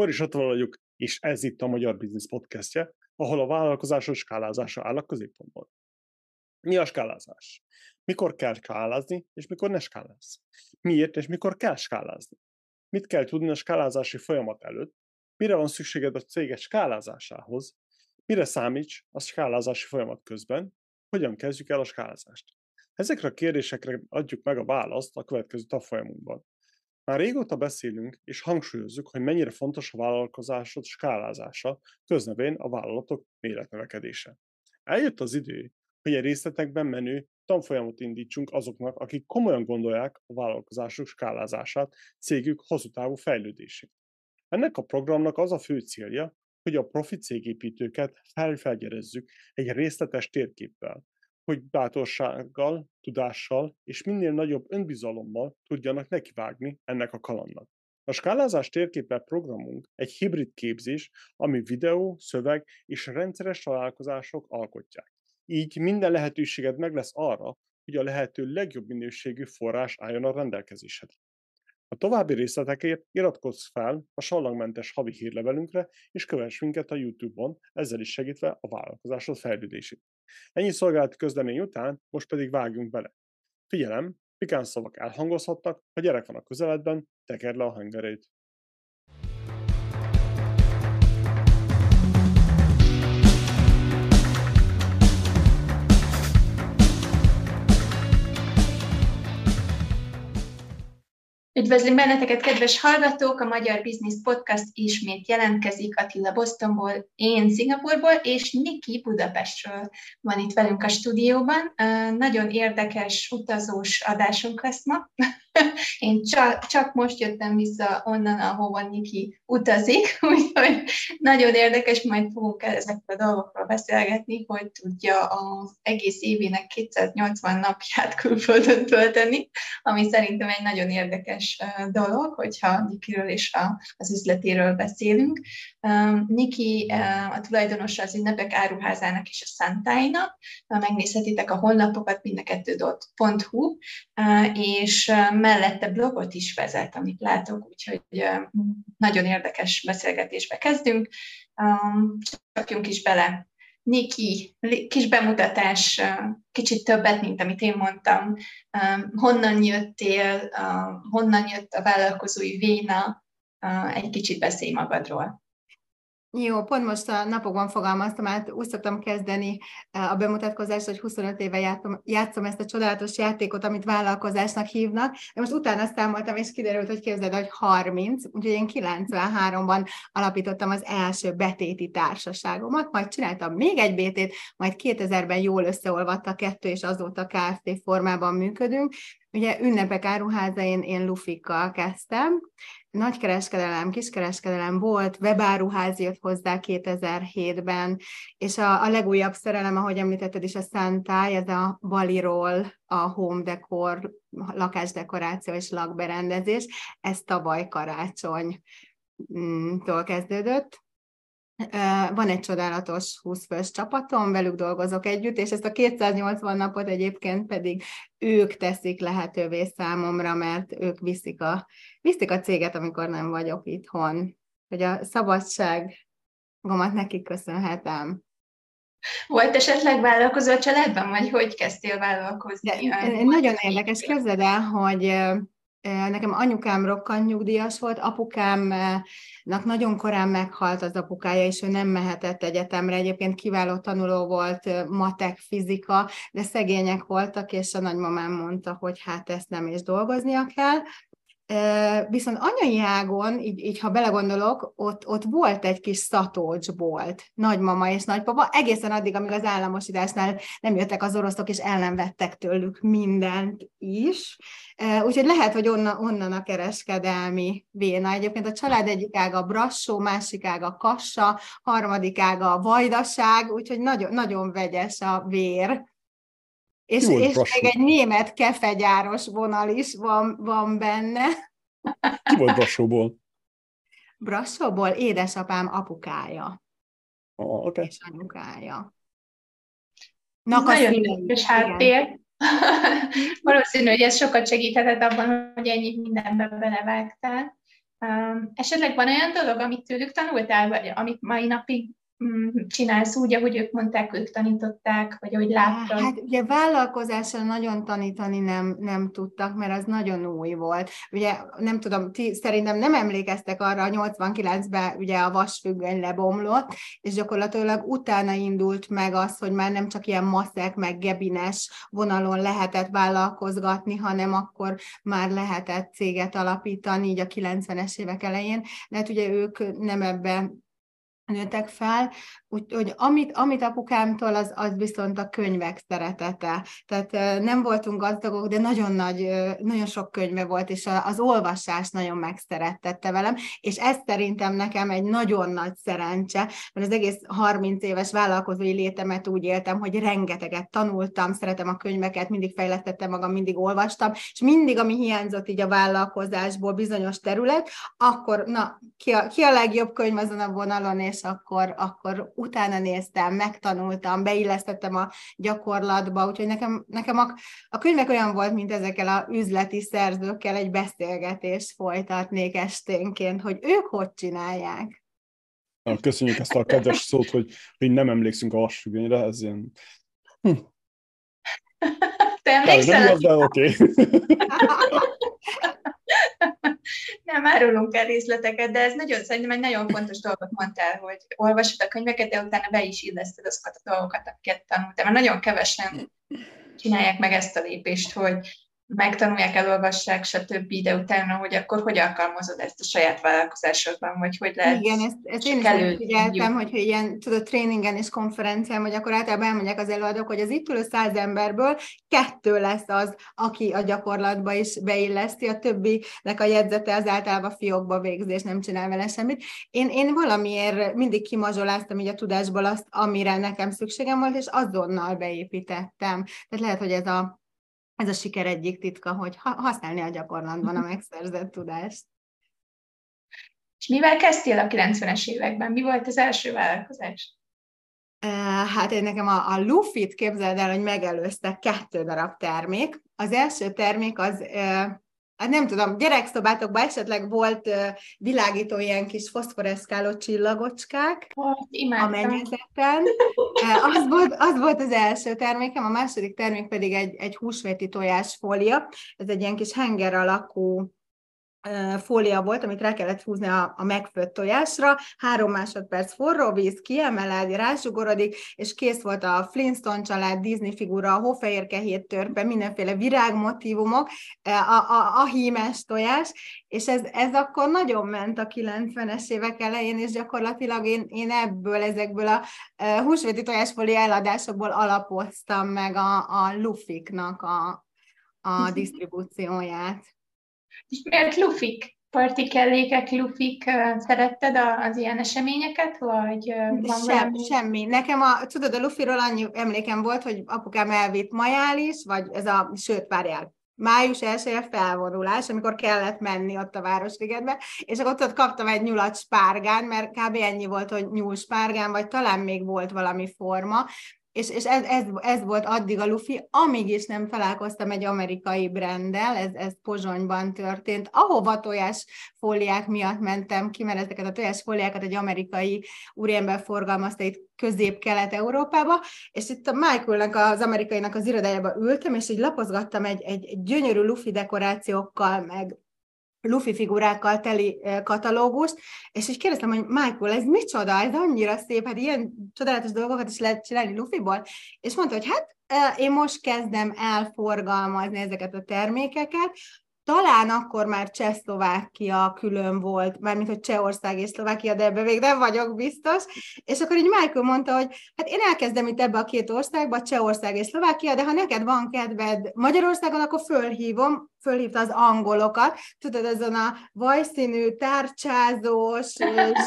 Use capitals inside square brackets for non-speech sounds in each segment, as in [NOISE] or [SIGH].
Boris Attila vagyok, és ez itt a Magyar Business Podcastje, ahol a vállalkozások skálázása áll a középpontban. Mi a skálázás? Mikor kell skálázni, és mikor ne skáláz? Miért és mikor kell skálázni? Mit kell tudni a skálázási folyamat előtt? Mire van szükséged a céget skálázásához? Mire számíts a skálázási folyamat közben? Hogyan kezdjük el a skálázást? Ezekre a kérdésekre adjuk meg a választ a következő tanfolyamunkban. Már régóta beszélünk és hangsúlyozzuk, hogy mennyire fontos a vállalkozásod skálázása, köznevén a vállalatok méretnövekedése. Eljött az idő, hogy egy részletekben menő tanfolyamot indítsunk azoknak, akik komolyan gondolják a vállalkozásuk skálázását, cégük hosszú távú fejlődését. Ennek a programnak az a fő célja, hogy a profi cégépítőket felfelgyerezzük egy részletes térképpel, hogy bátorsággal, tudással és minél nagyobb önbizalommal tudjanak nekivágni ennek a kalandnak. A skálázás térképe programunk egy hibrid képzés, ami videó, szöveg és rendszeres találkozások alkotják. Így minden lehetőséged meg lesz arra, hogy a lehető legjobb minőségű forrás álljon a rendelkezésedre. A további részletekért iratkozz fel a sallangmentes havi hírlevelünkre, és kövess minket a YouTube-on, ezzel is segítve a vállalkozásod fejlődését. Ennyi szolgálati közlemény után most pedig vágjunk bele. Figyelem, pikán szavak elhangozhatnak, ha gyerek van a közeledben, tekerd le a hangerét. Üdvözlünk benneteket, kedves hallgatók! A Magyar Business Podcast ismét jelentkezik Attila Bostonból, én Szingapurból, és Niki Budapestről van itt velünk a stúdióban. Nagyon érdekes utazós adásunk lesz ma. [LAUGHS] Én csak, csak most jöttem vissza onnan, ahova Niki utazik, [LAUGHS] úgyhogy nagyon érdekes, majd fogunk ezekről a dolgokról beszélgetni, hogy tudja az egész évének 280 napját külföldön tölteni, ami szerintem egy nagyon érdekes dolog, hogyha Nikiről és a, az üzletéről beszélünk. Niki a tulajdonosa az ünnepek áruházának és a Santáinak, megnézhetitek a honlapokat, mind a kettő.hu, és mellette blogot is vezet, amit látok, úgyhogy nagyon érdekes beszélgetésbe kezdünk. Csapjunk is bele. Niki, kis bemutatás, kicsit többet, mint amit én mondtam. Honnan jöttél, honnan jött a vállalkozói véna, egy kicsit beszélj magadról. Jó, pont most a napokban fogalmaztam át, úgy szoktam kezdeni eh, a bemutatkozást, hogy 25 éve játszom, játszom ezt a csodálatos játékot, amit vállalkozásnak hívnak, de most utána számoltam, és kiderült, hogy képzeld, hogy 30, úgyhogy én 93-ban alapítottam az első betéti társaságomat, majd csináltam még egy BT-t, majd 2000-ben jól összeolvadt a kettő, és azóta Kft. formában működünk, Ugye ünnepek áruháza, én, lufikkal kezdtem, nagykereskedelem, kiskereskedelem volt, webáruház jött hozzá 2007-ben, és a, a legújabb szerelem, ahogy említetted is, a Santai, ez a Baliról, a home decor, lakásdekoráció és lakberendezés, ez tavaly karácsonytól kezdődött. Van egy csodálatos 20 fős csapatom, velük dolgozok együtt, és ezt a 280 napot egyébként pedig ők teszik lehetővé számomra, mert ők viszik a, viszik a céget, amikor nem vagyok itthon. Hogy a szabadságomat nekik köszönhetem. Volt esetleg vállalkozó a családban, vagy hogy kezdtél vállalkozni? De, nagyon érdekes, képzeld el, hogy Nekem anyukám rokkant nyugdíjas volt, apukámnak nagyon korán meghalt az apukája, és ő nem mehetett egyetemre. Egyébként kiváló tanuló volt, matek, fizika, de szegények voltak, és a nagymamám mondta, hogy hát ezt nem is dolgoznia kell. Viszont anyai ágon, így, így ha belegondolok, ott, ott volt egy kis szatócsbolt, nagymama és nagypapa, egészen addig, amíg az államosításnál nem jöttek az oroszok, és el nem vettek tőlük mindent is. Úgyhogy lehet, hogy onnan, onnan a kereskedelmi véna. Egyébként a család egyik ága a brassó, másik ága a kassa, harmadik ága a vajdaság, úgyhogy nagyon, nagyon vegyes a vér. És, és még egy német kefegyáros vonal is van, van benne. Ki volt Brassóból? [LAUGHS] Brassóból édesapám apukája. Oh, okay. És anyukája. Na, nagyon érdekes háttér. [LAUGHS] Valószínű, hogy ez sokat segíthetett abban, hogy ennyi mindenbe belevágtál. Esetleg van olyan dolog, amit tőlük tanultál, vagy amit mai napig csinálsz úgy, ahogy ők mondták, ők tanították, vagy ahogy láttad? Hát ugye vállalkozásra nagyon tanítani nem, nem tudtak, mert az nagyon új volt. Ugye nem tudom, ti szerintem nem emlékeztek arra, a 89-ben ugye a vasfüggöny lebomlott, és gyakorlatilag utána indult meg az, hogy már nem csak ilyen maszek, meg gebines vonalon lehetett vállalkozgatni, hanem akkor már lehetett céget alapítani, így a 90-es évek elején, de hát ugye ők nem ebben nőttek fel, úgyhogy amit, amit apukámtól, az, az viszont a könyvek szeretete. Tehát nem voltunk gazdagok, de nagyon nagy, nagyon sok könyve volt, és az olvasás nagyon megszerettette velem, és ez szerintem nekem egy nagyon nagy szerencse, mert az egész 30 éves vállalkozói létemet úgy éltem, hogy rengeteget tanultam, szeretem a könyveket, mindig fejlesztettem magam, mindig olvastam, és mindig, ami hiányzott így a vállalkozásból bizonyos terület, akkor na, ki a, ki a legjobb könyv azon a vonalon, és akkor, akkor utána néztem, megtanultam, beillesztettem a gyakorlatba, úgyhogy nekem, nekem a, a könyvek olyan volt, mint ezekkel a üzleti szerzőkkel egy beszélgetést folytatnék esténként, hogy ők hogy csinálják. Köszönjük ezt a kedves szót, hogy, hogy nem emlékszünk a vasfüggönyre, ez ilyen... Hm. Te emlékszel? Nem, de oké. Okay. [LAUGHS] nem árulunk el részleteket, de ez nagyon, szerintem egy nagyon fontos dolgot mondtál, hogy olvasod a könyveket, de utána be is illeszted azokat a dolgokat, amiket tanultál. Mert nagyon kevesen csinálják meg ezt a lépést, hogy megtanulják, elolvassák, stb., de utána, hogy akkor hogy alkalmazod ezt a saját vállalkozásodban, vagy hogy lehet Igen, ezt, ezt én is figyeltem, hogy ilyen, tudod, tréningen és konferencián, hogy akkor általában elmondják az előadók, hogy az itt ülő száz emberből kettő lesz az, aki a gyakorlatba is beilleszti, a többinek a jegyzete az általában fiókba végzés, nem csinál vele semmit. Én, én valamiért mindig kimazsoláztam így a tudásból azt, amire nekem szükségem volt, és azonnal beépítettem. Tehát lehet, hogy ez a ez a siker egyik titka, hogy használni a gyakorlatban a megszerzett tudást. És mivel kezdtél a 90-es években? Mi volt az első vállalkozás? Hát én nekem a, a Lufit képzeld el, hogy megelőzte kettő darab termék. Az első termék az hát nem tudom, gyerekszobátokban esetleg volt uh, világító ilyen kis foszforeszkáló csillagocskák oh, a mennyezeten. Az, volt, az volt az első termékem, a második termék pedig egy, egy húsvéti tojásfólia. Ez egy ilyen kis henger alakú fólia volt, amit rá kellett húzni a, a megfőtt tojásra, három másodperc forró víz, kiemeled, rázsugorodik, és kész volt a Flintstone család, Disney figura, a hófehérke hét törpe, mindenféle virágmotívumok, a, a, a hímes tojás, és ez, ez akkor nagyon ment a 90-es évek elején, és gyakorlatilag én, én ebből, ezekből a húsvéti tojásfólia eladásokból alapoztam meg a, a lufiknak a, a [LAUGHS] disztribúcióját. És miért lufik? Parti kellékek, lufik, szeretted az ilyen eseményeket, vagy van Sem, valami? Semmi. Nekem a, tudod, a lufiról annyi emlékem volt, hogy apukám elvitt majális, vagy ez a, sőt, várjál, május 1 felvonulás, amikor kellett menni ott a Városligetbe, és akkor ott kaptam egy nyulat spárgán, mert kb. ennyi volt, hogy nyúl spárgán, vagy talán még volt valami forma, és, és ez, ez, ez volt addig a Luffy, amíg is nem találkoztam egy amerikai branddel, ez, ez Pozsonyban történt, ahova tojásfóliák miatt mentem ki, mert ezeket a tojásfóliákat egy amerikai úriember forgalmazta itt közép-kelet-európába, és itt a Michaelnek, az amerikainak az irodájába ültem, és így lapozgattam egy, egy, gyönyörű Luffy dekorációkkal, meg lufi figurákkal teli katalógust, és így kérdeztem, hogy Michael, ez micsoda, ez annyira szép, hát ilyen csodálatos dolgokat is lehet csinálni lufiból, és mondta, hogy hát én most kezdem elforgalmazni ezeket a termékeket, talán akkor már Csehszlovákia külön volt, mármint hogy Csehország és Szlovákia, de ebbe még nem vagyok biztos. És akkor így Michael mondta, hogy hát én elkezdem itt ebbe a két országba, Csehország és Szlovákia, de ha neked van kedved Magyarországon, akkor fölhívom, fölhívta az angolokat, tudod, azon a vajszínű, tárcsázós,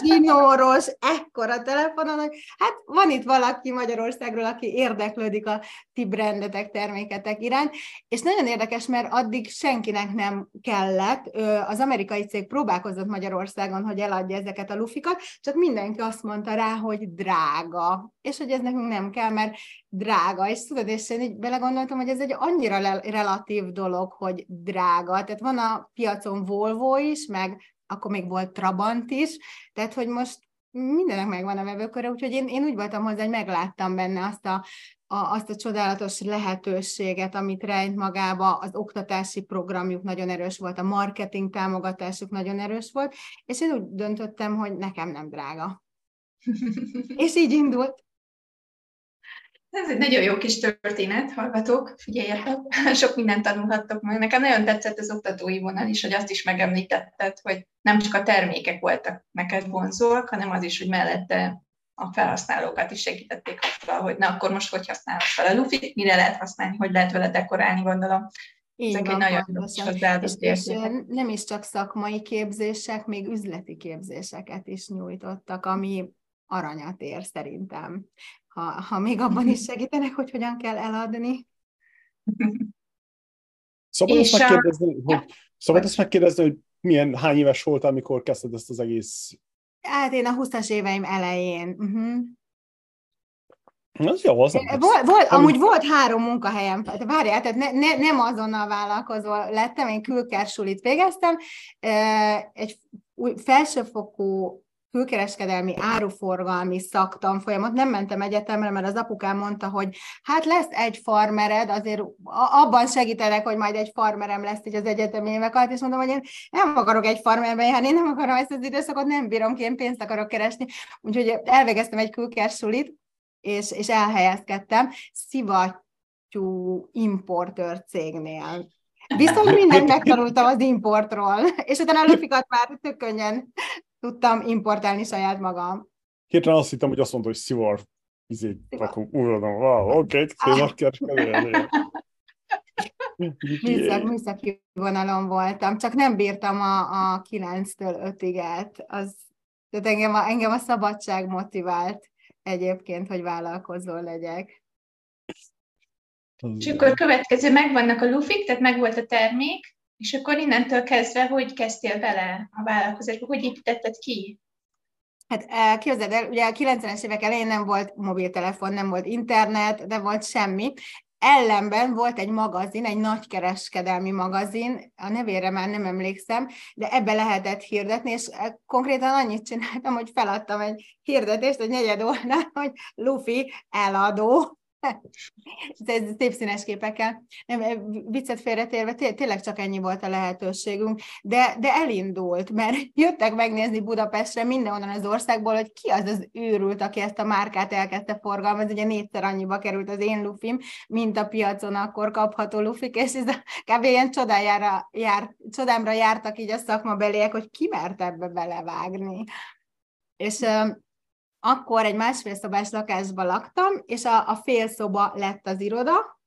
zsinóros, ekkora telefonon, hogy hát van itt valaki Magyarországról, aki érdeklődik a ti brandetek, terméketek iránt, és nagyon érdekes, mert addig senkinek nem kellett, az amerikai cég próbálkozott Magyarországon, hogy eladja ezeket a lufikat, csak mindenki azt mondta rá, hogy drága, és hogy ez nekünk nem kell, mert drága, és tudod, és én így belegondoltam, hogy ez egy annyira relatív dolog, hogy drága. Tehát van a piacon Volvo is, meg akkor még volt Trabant is, tehát hogy most mindenek megvan a vevőköre, úgyhogy én, én úgy voltam hozzá, hogy megláttam benne azt a, a, azt a csodálatos lehetőséget, amit rejt magába, az oktatási programjuk nagyon erős volt, a marketing támogatásuk nagyon erős volt, és én úgy döntöttem, hogy nekem nem drága. [LAUGHS] és így indult. Ez egy nagyon jó kis történet, hallgatók, figyeljetek, [LAUGHS] sok mindent tanulhattok meg. Nekem nagyon tetszett az oktatói vonal is, hogy azt is megemlítetted, hogy nem csak a termékek voltak neked vonzóak, hanem az is, hogy mellette a felhasználókat is segítették azzal, hogy na akkor most hogy használod fel a lufit, mire lehet használni, hogy lehet vele dekorálni, gondolom. Így Ezek van, egy nagyon és, és nem is csak szakmai képzések, még üzleti képzéseket is nyújtottak, ami aranyat ér szerintem. Ha, ha még abban is segítenek, hogy hogyan kell eladni. [LAUGHS] Szabad ezt megkérdezni, a... hogy, szabad ezt megkérdezni, hogy milyen, hány éves voltál, amikor kezdted ezt az egész... Hát én a 20-as éveim elején. Uh-huh. Az jó, az volt, volt, Amúgy volt három munkahelyem, várjál, tehát ne, ne, nem azonnal vállalkozó lettem, én külkersulit végeztem, egy felsőfokú külkereskedelmi áruforgalmi szaktanfolyamot, nem mentem egyetemre, mert az apukám mondta, hogy hát lesz egy farmered, azért abban segítenek, hogy majd egy farmerem lesz így az egyetemi évek alatt, és mondom, hogy én nem akarok egy farmerbe járni, én nem akarom ezt az időszakot, nem bírom ki, én pénzt akarok keresni. Úgyhogy elvégeztem egy külkersulit, és, és elhelyezkedtem szivattyú importőr cégnél. Viszont mindent megtanultam az importról, és utána a lufikat már tök könnyen tudtam importálni saját magam. Hirtelen azt hittem, hogy azt mondta, hogy szivar izét rakunk. Uram, wow, oké, okay, szépen kereskedő. Műszak, műszaki vonalon voltam, csak nem bírtam a, a 9-től 5-ig Az, tehát engem a, engem a szabadság motivált egyébként, hogy vállalkozó legyek. És akkor következő megvannak a lufik, tehát megvolt a termék, és akkor innentől kezdve, hogy kezdtél bele a vállalkozásba, hogy építetted ki? Hát eh, képzeld el, ugye a 90-es évek elején nem volt mobiltelefon, nem volt internet, nem volt semmi. Ellenben volt egy magazin, egy nagykereskedelmi magazin, a nevére már nem emlékszem, de ebbe lehetett hirdetni, és eh, konkrétan annyit csináltam, hogy feladtam egy hirdetést, egy negyed oldal, hogy Luffy eladó, [LAUGHS] szép színes képekkel. Nem, eh, viccet félretérve, té- tényleg csak ennyi volt a lehetőségünk, de, de elindult, mert [LAUGHS] jöttek megnézni Budapestre mindenhonnan az országból, hogy ki az az őrült, aki ezt a márkát elkezdte forgalmazni, ugye négyszer annyiba került az én lufim, mint a piacon akkor kapható lufik, és ez a, kb. ilyen csodájára jár, csodámra jártak így a szakmabeliek, hogy ki mert ebbe belevágni. És akkor egy másfél szobás lakásban laktam, és a, a fél szoba lett az iroda,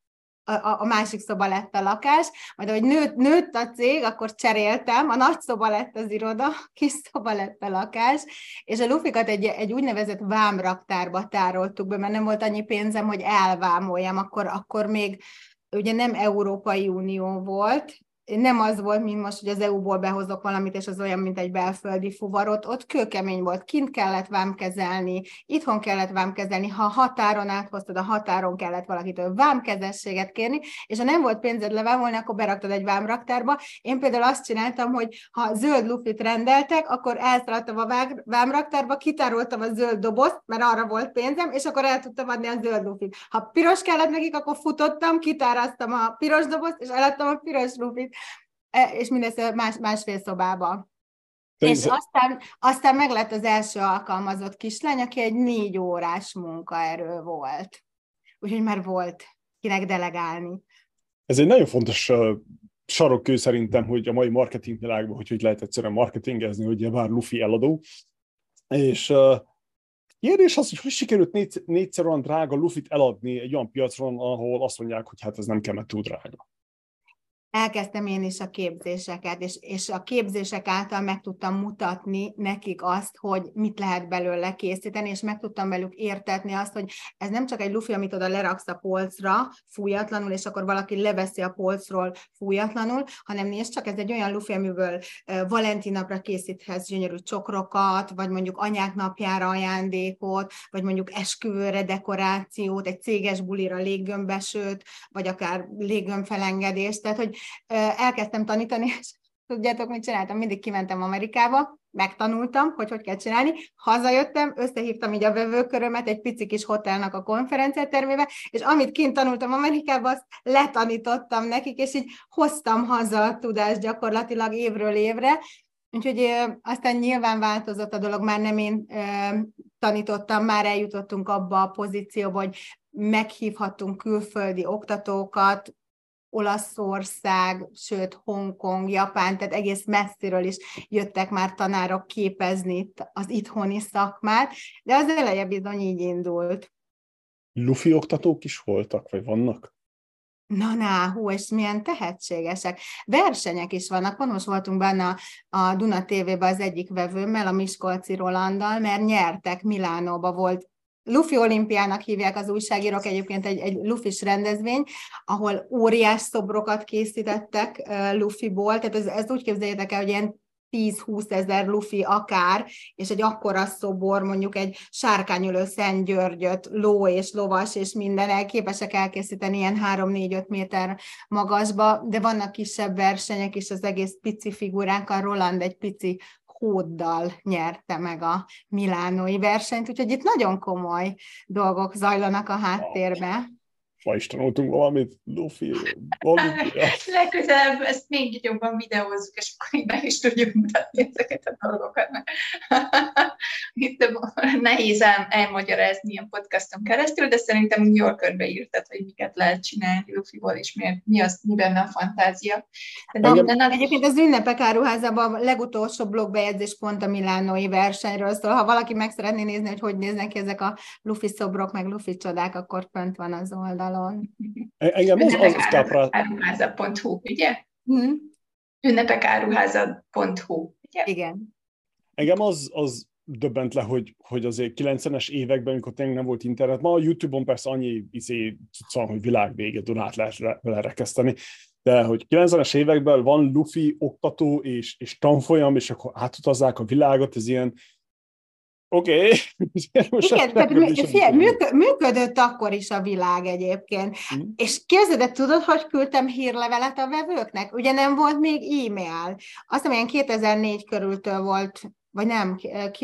a, a másik szoba lett a lakás, majd ahogy nőtt, nőtt a cég, akkor cseréltem, a nagy szoba lett az iroda, a kis szoba lett a lakás, és a lufikat egy, egy úgynevezett vámraktárba tároltuk be, mert nem volt annyi pénzem, hogy elvámoljam, akkor, akkor még ugye nem Európai Unió volt, nem az volt, mint most, hogy az EU-ból behozok valamit, és az olyan, mint egy belföldi fuvarot, ott kőkemény volt, kint kellett vámkezelni, itthon kellett vámkezelni, ha határon áthoztad, a határon kellett valakitől vámkezességet kérni, és ha nem volt pénzed levámolni, akkor beraktad egy vámraktárba. Én például azt csináltam, hogy ha zöld lufit rendeltek, akkor elszaladtam a vámraktárba, kitároltam a zöld dobozt, mert arra volt pénzem, és akkor el tudtam adni a zöld lufit. Ha piros kellett nekik, akkor futottam, kitáraztam a piros dobozt, és eladtam a piros lufit. E, és mindezt más, másfél szobába. És aztán, aztán meg lett az első alkalmazott kislány, aki egy négy órás munkaerő volt. Úgyhogy már volt kinek delegálni. Ez egy nagyon fontos uh, sarokkő szerintem, hogy a mai marketing világban, hogy hogy lehet egyszerűen marketingezni, hogy bár Luffy eladó. És uh, kérdés az, hogy hogy sikerült négy, négyszer olyan drága Luffy-t eladni egy olyan piacon, ahol azt mondják, hogy hát ez nem kell, mert túl drága elkezdtem én is a képzéseket, és, és a képzések által meg tudtam mutatni nekik azt, hogy mit lehet belőle készíteni, és meg tudtam velük értetni azt, hogy ez nem csak egy lufi, amit oda leraksz a polcra fújatlanul, és akkor valaki leveszi a polcról fújatlanul, hanem nézd csak, ez egy olyan lufi, amiből Valentin napra készíthetsz gyönyörű csokrokat, vagy mondjuk anyák napjára ajándékot, vagy mondjuk esküvőre dekorációt, egy céges bulira léggömbesőt, vagy akár léggömbfelengedést, tehát hogy elkezdtem tanítani, és tudjátok, mit csináltam? Mindig kimentem Amerikába, megtanultam, hogy hogy kell csinálni, hazajöttem, összehívtam így a vevőkörömet egy pici kis hotelnak a konferenciatermébe, és amit kint tanultam Amerikában, azt letanítottam nekik, és így hoztam haza a tudást gyakorlatilag évről évre, Úgyhogy aztán nyilván változott a dolog, már nem én tanítottam, már eljutottunk abba a pozícióba, hogy meghívhattunk külföldi oktatókat, Olaszország, sőt Hongkong, Japán, tehát egész messziről is jöttek már tanárok képezni az itthoni szakmát, de az eleje bizony így indult. Lufi oktatók is voltak, vagy vannak? Na, na, hú, és milyen tehetségesek. Versenyek is vannak. Pont most voltunk benne a, a Duna TV-ben az egyik vevőmmel, a Miskolci Rolanddal, mert nyertek, Milánóba volt Luffy olimpiának hívják az újságírók, egyébként egy, egy Luffy rendezvény, ahol óriás szobrokat készítettek Luffyból, tehát ez, ez úgy képzeljétek el, hogy ilyen 10-20 ezer lufi akár, és egy akkora szobor, mondjuk egy sárkányülő Szent Györgyöt, ló és lovas és minden el, képesek elkészíteni ilyen 3-4-5 méter magasba, de vannak kisebb versenyek is, az egész pici figurák, a Roland egy pici hóddal nyerte meg a milánói versenyt, úgyhogy itt nagyon komoly dolgok zajlanak a háttérbe ma is tanultunk valamit, Luffy, [LAUGHS] Legközelebb ezt még jobban videózzuk, és akkor így meg is tudjuk mutatni ezeket a dolgokat. [LAUGHS] Itt nehéz el, elmagyarázni a podcaston keresztül, de szerintem jól körbeírtad, hogy miket lehet csinálni Luffyból, és miért, mi, az, mi benne a fantázia. De Engem... az... Egyébként az ünnepek áruházában a legutolsó blogbejegyzés pont a milánói versenyről szól. Ha valaki meg szeretné nézni, hogy hogy néznek ki ezek a Luffy szobrok, meg Luffy csodák, akkor fönt van az oldalon. E, engem az, az, káprál... Ünnepekáruháza.hu, ugye? Hmm. Ünnepekáruháza.hu, ugye? Igen. Engem az, az döbbent le, hogy, hogy azért 90-es években, amikor tényleg nem volt internet, ma a YouTube-on persze annyi izé, szóval, hogy világvége, Dunát lehet lerekeszteni, de hogy 90-es években van Luffy oktató és, és tanfolyam, és akkor átutazzák a világot, ez ilyen Oké. [LAUGHS] Okay. Igen, tehát működött akkor is a világ egyébként. Mm. És képzeld, tudod, hogy küldtem hírlevelet a vevőknek? Ugye nem volt még e-mail. Azt hiszem, ilyen 2004 körültől volt vagy nem,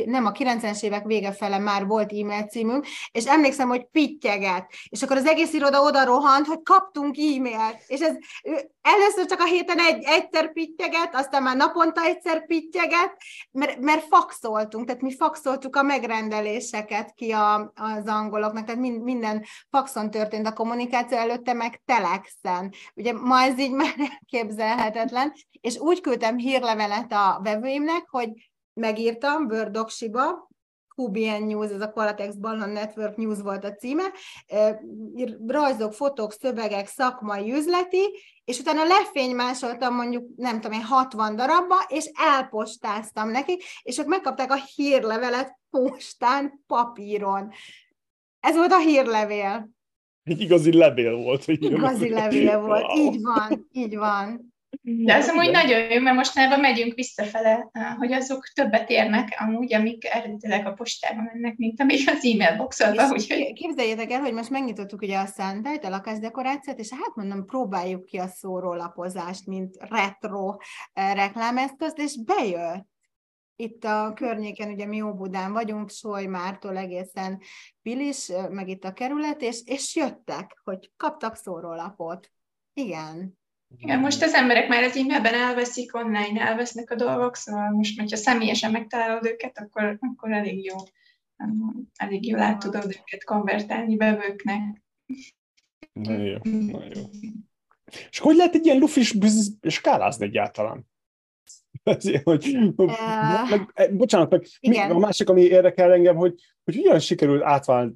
nem a 90-es évek vége fele már volt e-mail címünk, és emlékszem, hogy pittyeget, és akkor az egész iroda oda rohant, hogy kaptunk e-mailt, és ez először csak a héten egy, egyszer pittyeget, aztán már naponta egyszer pittyeget, mert, mert faxoltunk, tehát mi faxoltuk a megrendeléseket ki a, az angoloknak, tehát mind, minden faxon történt a kommunikáció, előtte meg telexen. Ugye ma ez így már [LAUGHS] képzelhetetlen, és úgy küldtem hírlevelet a vevőimnek, hogy megírtam Word Docs-ba, QBN News, ez a Qualatex Ballon Network News volt a címe, rajzok, fotók, szövegek, szakmai, üzleti, és utána lefénymásoltam mondjuk, nem tudom én, 60 darabba, és elpostáztam nekik, és ők megkapták a hírlevelet postán, papíron. Ez volt a hírlevél. Egy igazi levél volt. Igazi levél volt, wow. így van, így van. De az amúgy nagyon jó, mert mostanában megyünk visszafele, hogy azok többet érnek amúgy, amik eredetileg a postába mennek, mint amik az e-mail boxolba. Úgyhogy... Képzeljétek el, hogy most megnyitottuk ugye a Sunday-t, a lakásdekorációt, és hát mondom, próbáljuk ki a szórólapozást, mint retro eh, reklámeszközt, és bejött itt a környéken, ugye mi Óbudán vagyunk, Solymártól egészen Pilis, eh, meg itt a kerület, és, és jöttek, hogy kaptak szórólapot. Igen. Igen, most az emberek már az e-mailben elveszik, online elvesznek a dolgok, szóval most, hogyha személyesen megtalálod őket, akkor, akkor elég jó, elég jól át tudod őket konvertálni bevőknek. Nagyon jó, nagyon jó. És hogy lehet egy ilyen lufis skálázni egyáltalán? [LAUGHS] Ezért, hogy, uh, meg, eh, bocsánat, meg igen. a másik, ami érdekel engem, hogy, hogy hogyan sikerült átvált,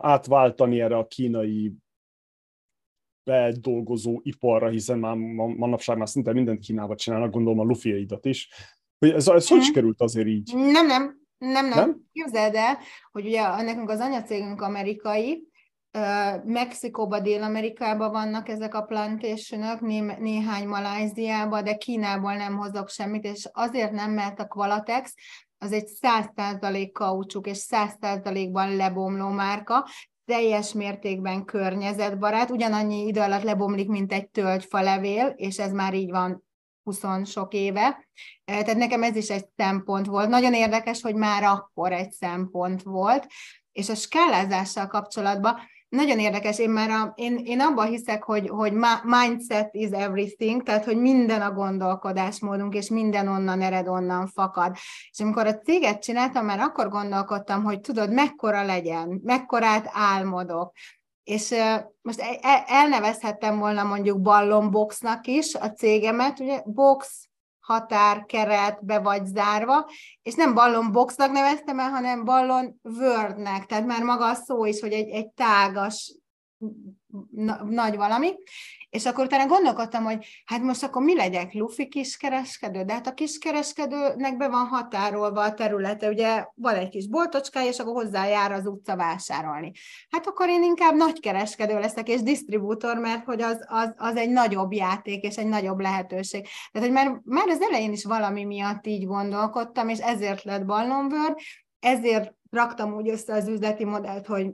átváltani erre a kínai bedolgozó iparra, hiszen már manapság már szinte mindent Kínába csinálnak, gondolom a lufiaidat is. Hogy ez, ez hogy sikerült azért így? Nem, nem, nem, nem. nem? Képzeld el, hogy ugye nekünk az anyacégünk amerikai, Mexikóba, Dél-Amerikában vannak ezek a plantationok, né- néhány Maláziában, de Kínából nem hozok semmit, és azért nem, mert a Qualatex az egy 100% kaucsuk és 100%-ban lebomló márka, teljes mértékben környezetbarát, ugyanannyi idő alatt lebomlik, mint egy tölgyfa levél, és ez már így van 20 sok éve. Tehát nekem ez is egy szempont volt. Nagyon érdekes, hogy már akkor egy szempont volt. És a skálázással kapcsolatban nagyon érdekes, én már a, én, én abban hiszek, hogy, hogy mindset is everything, tehát hogy minden a gondolkodásmódunk, és minden onnan ered, onnan fakad. És amikor a céget csináltam, már akkor gondolkodtam, hogy tudod, mekkora legyen, mekkorát álmodok. És most e, e, elnevezhettem volna mondjuk ballonboxnak is a cégemet, ugye box, határ, keretbe vagy zárva, és nem ballon boxnak neveztem el, hanem ballon wordnek, tehát már maga a szó is, hogy egy, egy tágas na, nagy valami, és akkor utána gondolkodtam, hogy hát most akkor mi legyek, lufi kiskereskedő? De hát a kiskereskedőnek be van határolva a területe, ugye van egy kis boltocskája, és akkor hozzájár az utca vásárolni. Hát akkor én inkább nagy kereskedő leszek, és disztribútor, mert hogy az, az, az egy nagyobb játék, és egy nagyobb lehetőség. Tehát, hogy már, már az elején is valami miatt így gondolkodtam, és ezért lett Ballonvör, ezért raktam úgy össze az üzleti modellt, hogy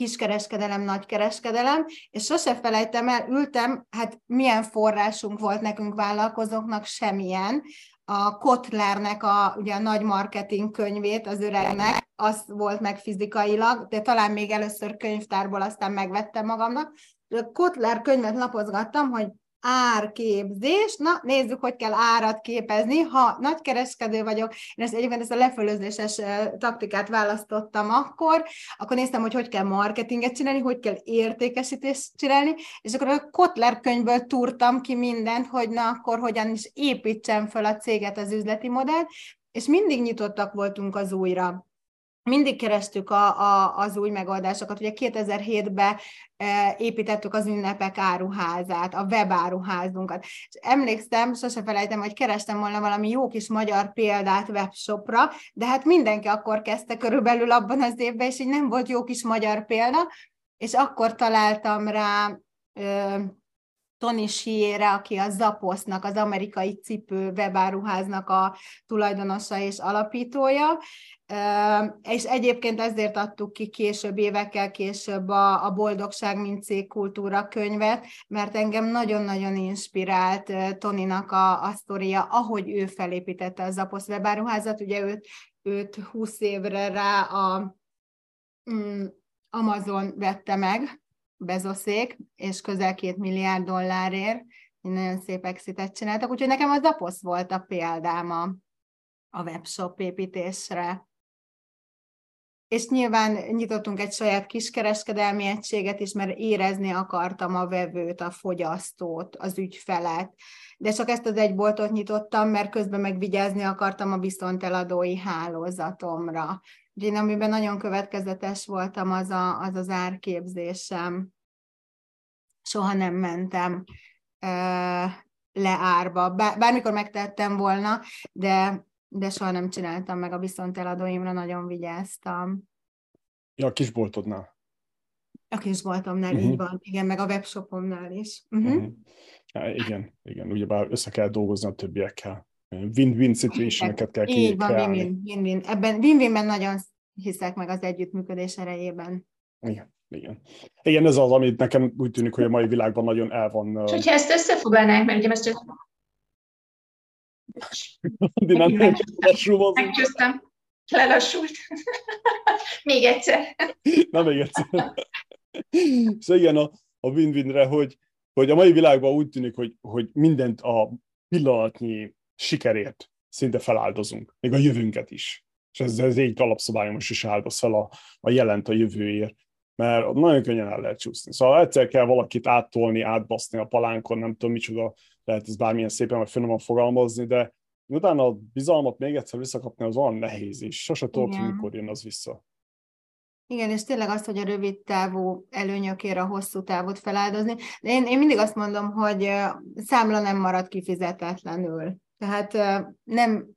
kiskereskedelem, nagykereskedelem, és sose felejtem el, ültem, hát milyen forrásunk volt nekünk vállalkozóknak, semmilyen. A Kotlernek a, ugye a nagy marketing könyvét az öregnek, az volt meg fizikailag, de talán még először könyvtárból aztán megvettem magamnak. A Kotler könyvet lapozgattam, hogy árképzés. Na, nézzük, hogy kell árat képezni. Ha nagykereskedő vagyok, én ezt egyébként ezt a lefölözéses taktikát választottam akkor, akkor néztem, hogy hogy kell marketinget csinálni, hogy kell értékesítést csinálni, és akkor a Kotler könyvből túrtam ki mindent, hogy na akkor hogyan is építsem fel a céget, az üzleti modellt, és mindig nyitottak voltunk az újra mindig kerestük a, a, az új megoldásokat. Ugye 2007-ben e, építettük az ünnepek áruházát, a webáruházunkat. És emlékszem, sose felejtem, hogy kerestem volna valami jó kis magyar példát webshopra, de hát mindenki akkor kezdte körülbelül abban az évben, és így nem volt jó kis magyar példa, és akkor találtam rá Tony Siére, aki a Zaposznak, az amerikai cipő webáruháznak a tulajdonosa és alapítója, és egyébként ezért adtuk ki később, évekkel később a, a Boldogság, mint cégkultúra könyvet, mert engem nagyon-nagyon inspirált Toninak a, a sztoria, ahogy ő felépítette a Zaposz webáruházat, ugye őt, őt 20 évre rá a mm, Amazon vette meg, Bezoszék, és közel két milliárd dollárért, nagyon szép exitet csináltak, úgyhogy nekem az Zaposz volt a példám a, a webshop építésre és nyilván nyitottunk egy saját kiskereskedelmi egységet is, mert érezni akartam a vevőt, a fogyasztót, az ügyfelet. De csak ezt az egy boltot nyitottam, mert közben megvigyázni akartam a viszonteladói hálózatomra. Úgyhogy én amiben nagyon következetes voltam, az a, az, az árképzésem. Soha nem mentem le árba. Bármikor megtettem volna, de de soha nem csináltam meg a viszonteladóimra, nagyon vigyáztam. Ja, a kisboltodnál. A kisboltomnál, uh-huh. így van, igen, meg a webshopomnál is. Uh-huh. Uh-huh. Ja, igen, igen, ugyebár össze kell dolgozni a többiekkel. Win-win situationeket kell Így van, win-win, win-win. Ebben win-winben nagyon hiszek meg az együttműködés erejében. Igen. Igen. Igen, ez az, amit nekem úgy tűnik, hogy a mai világban nagyon el van. És hogyha ezt összefoglalnánk, mert ugye ezt csak nem Megcsúsztam. Lelassult. [LAUGHS] még egyszer. Na, még egyszer. szóval igen, a, a win-winre, hogy, hogy a mai világban úgy tűnik, hogy, hogy mindent a pillanatnyi sikerért szinte feláldozunk, még a jövőnket is. És ez, ez egy alapszabályom most is áldoz fel a, a jelent a jövőért, mert nagyon könnyen el lehet csúszni. Szóval egyszer kell valakit áttolni, átbaszni a palánkon, nem tudom micsoda lehet ez bármilyen szépen vagy finoman fogalmazni, de utána a bizalmat még egyszer visszakapni az olyan nehéz, és sose tudod, hogy mikor jön az vissza. Igen, és tényleg az, hogy a rövid távú előnyökért a hosszú távot feláldozni. De én, én mindig azt mondom, hogy számla nem marad kifizetetlenül. Tehát nem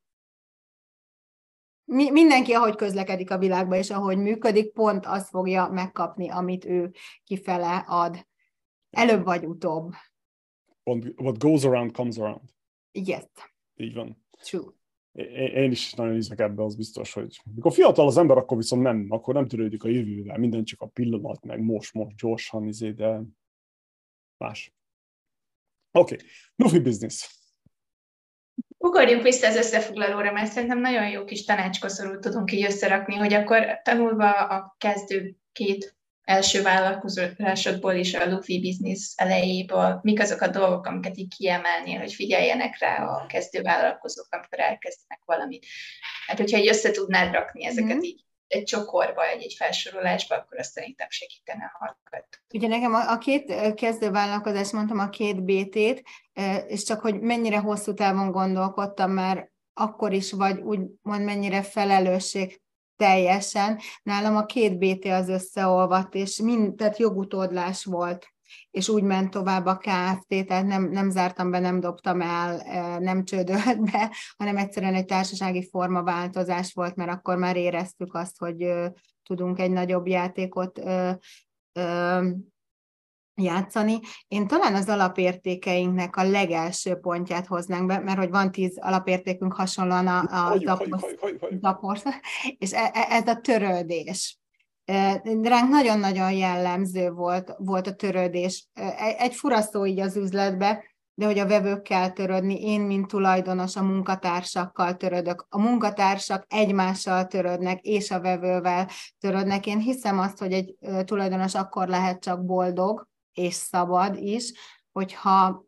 mi, mindenki, ahogy közlekedik a világban, és ahogy működik, pont azt fogja megkapni, amit ő kifele ad. Előbb vagy utóbb what goes around comes around. Yes. Így van. True. Én is nagyon hiszek ebbe, az biztos, hogy mikor fiatal az ember, akkor viszont nem, akkor nem törődik a jövővel, minden csak a pillanat, meg most, most, gyorsan, izé, de más. Oké, okay. Luffy business. Ugorjunk vissza az összefoglalóra, mert szerintem nagyon jó kis tanácskoszorút tudunk így összerakni, hogy akkor tanulva a kezdő két első vállalkozásodból is a Luffy Business elejéből, mik azok a dolgok, amiket így kiemelnél, hogy figyeljenek rá a kezdő vállalkozók, amikor elkezdenek valamit. Hát, hogyha így össze tudnád rakni ezeket mm. így egy csokorba, egy, egy felsorolásba, akkor azt szerintem segítene a hallgató. Ugye nekem a, a két kezdő vállalkozás, mondtam a két BT-t, és csak hogy mennyire hosszú távon gondolkodtam, mert akkor is, vagy úgy mond, mennyire felelősség teljesen. Nálam a két BT az összeolvadt, és mind, tehát jogutódlás volt és úgy ment tovább a KFT, tehát nem, nem zártam be, nem dobtam el, nem csődölt be, hanem egyszerűen egy társasági formaváltozás volt, mert akkor már éreztük azt, hogy tudunk egy nagyobb játékot játszani. Én talán az alapértékeinknek a legelső pontját hoznánk be, mert hogy van tíz alapértékünk hasonlóan a, a zapor, és e, e, ez a törődés. Ránk nagyon-nagyon jellemző volt, volt a törődés. Egy fura szó így az üzletbe, de hogy a vevőkkel törődni, én, mint tulajdonos, a munkatársakkal törödök. A munkatársak egymással törődnek, és a vevővel törődnek. Én hiszem azt, hogy egy tulajdonos akkor lehet csak boldog, és szabad is, hogyha,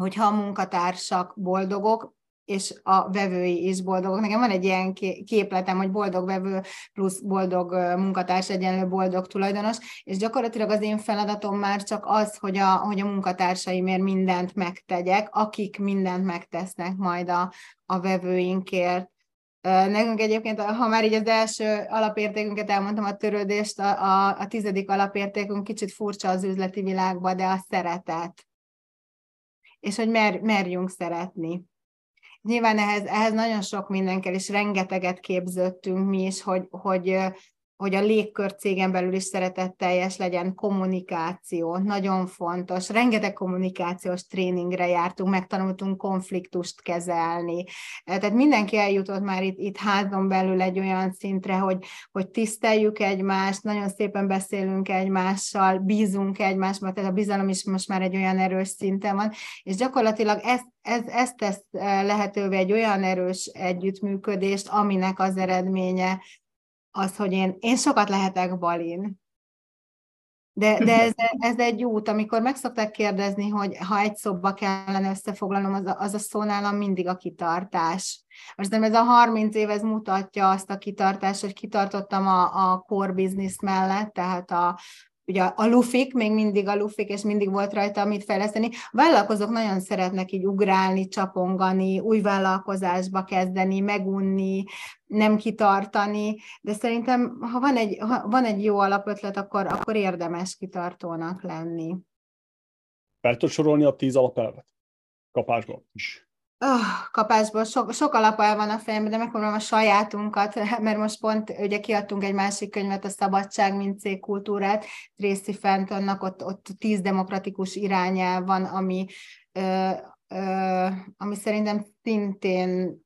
hogyha a munkatársak boldogok, és a vevői is boldogok. Nekem van egy ilyen képletem, hogy boldog vevő plusz boldog munkatárs egyenlő boldog tulajdonos, és gyakorlatilag az én feladatom már csak az, hogy a, hogy a munkatársaimért mindent megtegyek, akik mindent megtesznek majd a, a vevőinkért. Nekünk egyébként, ha már így az első alapértékünket elmondtam, a törődést, a, a, a tizedik alapértékünk kicsit furcsa az üzleti világban, de a szeretet. És hogy mer, merjünk szeretni. Nyilván ehhez, ehhez nagyon sok minden kell, és rengeteget képződtünk mi is, hogy, hogy hogy a légkör cégen belül is szeretetteljes legyen, kommunikáció, nagyon fontos. Rengeteg kommunikációs tréningre jártunk, megtanultunk konfliktust kezelni. Tehát mindenki eljutott már itt, itt házon belül egy olyan szintre, hogy, hogy tiszteljük egymást, nagyon szépen beszélünk egymással, bízunk egymásban, tehát a bizalom is most már egy olyan erős szinten van, és gyakorlatilag ez, ez, ez tesz lehetővé egy olyan erős együttműködést, aminek az eredménye az, hogy én, én sokat lehetek balin. De, [LAUGHS] de ez, ez egy út, amikor meg szokták kérdezni, hogy ha egy szobba kellene összefoglalnom, az a, az a szó nálam mindig a kitartás. Most nem ez a 30 év, ez mutatja azt a kitartást, hogy kitartottam a, a core business mellett, tehát a, ugye a lufik, még mindig a lufik, és mindig volt rajta mit fejleszteni. A vállalkozók nagyon szeretnek így ugrálni, csapongani, új vállalkozásba kezdeni, megunni, nem kitartani, de szerintem, ha van egy, ha van egy jó alapötlet, akkor, akkor érdemes kitartónak lenni. Fel tudod sorolni a tíz alapelvet? Kapásban is oh, kapásból sok, sok alapel van a fejemben, de megpróbálom a sajátunkat, [LAUGHS] mert most pont ugye kiadtunk egy másik könyvet, a Szabadság, mint cégkultúrát, Tracy Fentonnak, ott, ott tíz demokratikus irányel van, ami, ö, ö, ami szerintem szintén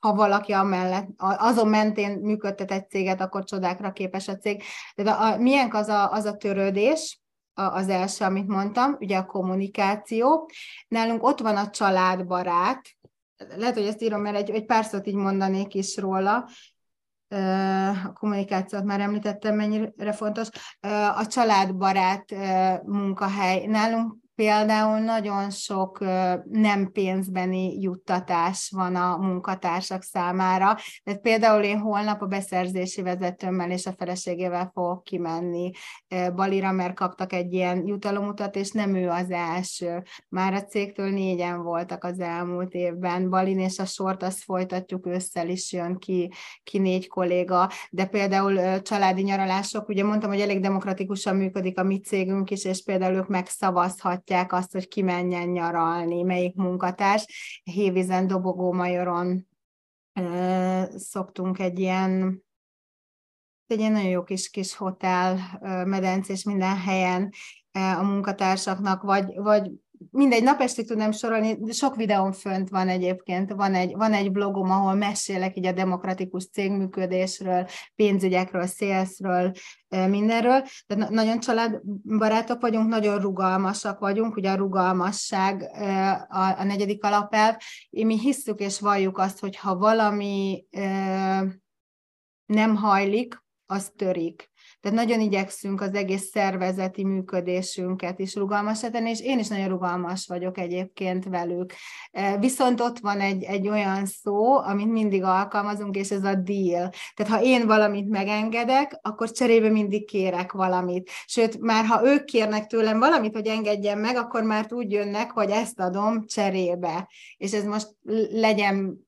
ha valaki amellett, azon mentén működtet egy céget, akkor csodákra képes a cég. De a, milyen az a, az a törődés, az első, amit mondtam, ugye a kommunikáció. Nálunk ott van a családbarát, lehet, hogy ezt írom, mert egy, egy pár szót így mondanék is róla, a kommunikációt már említettem, mennyire fontos. A családbarát munkahely. Nálunk például nagyon sok nem pénzbeni juttatás van a munkatársak számára. Tehát például én holnap a beszerzési vezetőmmel és a feleségével fogok kimenni Balira, mert kaptak egy ilyen jutalomutat, és nem ő az első. Már a cégtől négyen voltak az elmúlt évben. Balin és a sort azt folytatjuk, ősszel is jön ki, ki négy kolléga, de például családi nyaralások, ugye mondtam, hogy elég demokratikusan működik a mi cégünk is, és például ők megszavazhatják választják azt, hogy ki menjen nyaralni, melyik munkatárs. Hévizen, Dobogó Majoron szoktunk egy ilyen egy ilyen nagyon jó kis, kis hotel, medencés minden helyen a munkatársaknak, vagy, vagy mindegy, napestig tudnám sorolni, sok videón fönt van egyébként, van egy, van egy blogom, ahol mesélek így a demokratikus cégműködésről, pénzügyekről, szélszről, mindenről. De nagyon családbarátok vagyunk, nagyon rugalmasak vagyunk, ugye a rugalmasság a, a negyedik alapelv. Mi hisszük és valljuk azt, hogy ha valami nem hajlik, az törik. Tehát nagyon igyekszünk az egész szervezeti működésünket is rugalmasra tenni, és én is nagyon rugalmas vagyok egyébként velük. E, viszont ott van egy, egy olyan szó, amit mindig alkalmazunk, és ez a deal. Tehát ha én valamit megengedek, akkor cserébe mindig kérek valamit. Sőt, már ha ők kérnek tőlem valamit, hogy engedjem meg, akkor már úgy jönnek, hogy ezt adom cserébe. És ez most legyen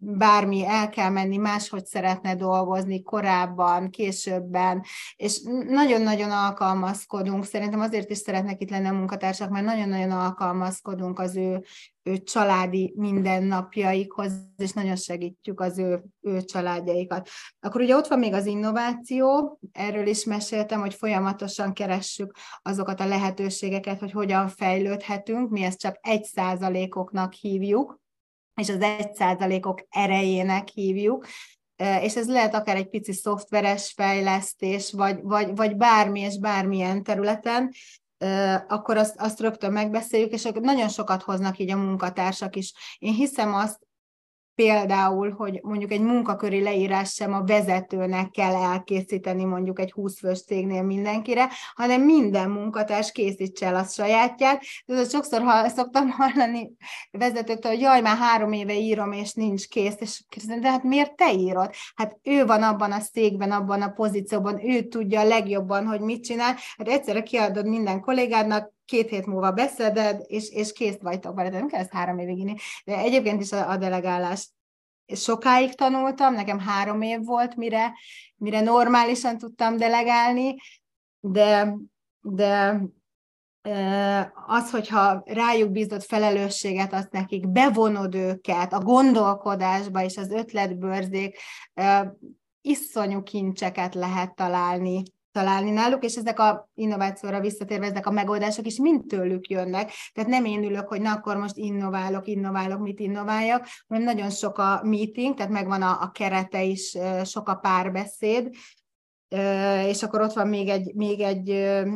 bármi, el kell menni, máshogy szeretne dolgozni korábban, későbben, és nagyon-nagyon alkalmazkodunk, szerintem azért is szeretnek itt lenni a munkatársak, mert nagyon-nagyon alkalmazkodunk az ő, ő családi mindennapjaikhoz, és nagyon segítjük az ő, ő családjaikat. Akkor ugye ott van még az innováció, erről is meséltem, hogy folyamatosan keressük azokat a lehetőségeket, hogy hogyan fejlődhetünk, mi ezt csak egy százalékoknak hívjuk, és az egy százalékok erejének hívjuk, és ez lehet akár egy pici szoftveres fejlesztés, vagy, vagy, vagy bármi és bármilyen területen, akkor azt, azt rögtön megbeszéljük, és nagyon sokat hoznak így a munkatársak is. Én hiszem azt, például, hogy mondjuk egy munkaköri leírás sem a vezetőnek kell elkészíteni mondjuk egy 20 fős cégnél mindenkire, hanem minden munkatárs készítse el a sajátját. Ez sokszor ha, szoktam hallani vezetőktől, hogy jaj, már három éve írom, és nincs kész, és kérdezem, de hát miért te írod? Hát ő van abban a székben, abban a pozícióban, ő tudja a legjobban, hogy mit csinál. Hát egyszerre kiadod minden kollégádnak, két hét múlva beszeded, és, és kész vagytok vele, nem kell ezt három évig inni. De egyébként is a, a delegálást sokáig tanultam, nekem három év volt, mire, mire normálisan tudtam delegálni, de, de az, hogyha rájuk bízott felelősséget, azt nekik bevonod őket a gondolkodásba és az ötletbőrzék, iszonyú kincseket lehet találni találni náluk, és ezek a innovációra visszatérve, ezek a megoldások is mind tőlük jönnek. Tehát nem én ülök, hogy na akkor most innoválok, innoválok, mit innováljak, hanem nagyon sok a meeting, tehát megvan a, a kerete is, sok a párbeszéd, és akkor ott van még egy, még egy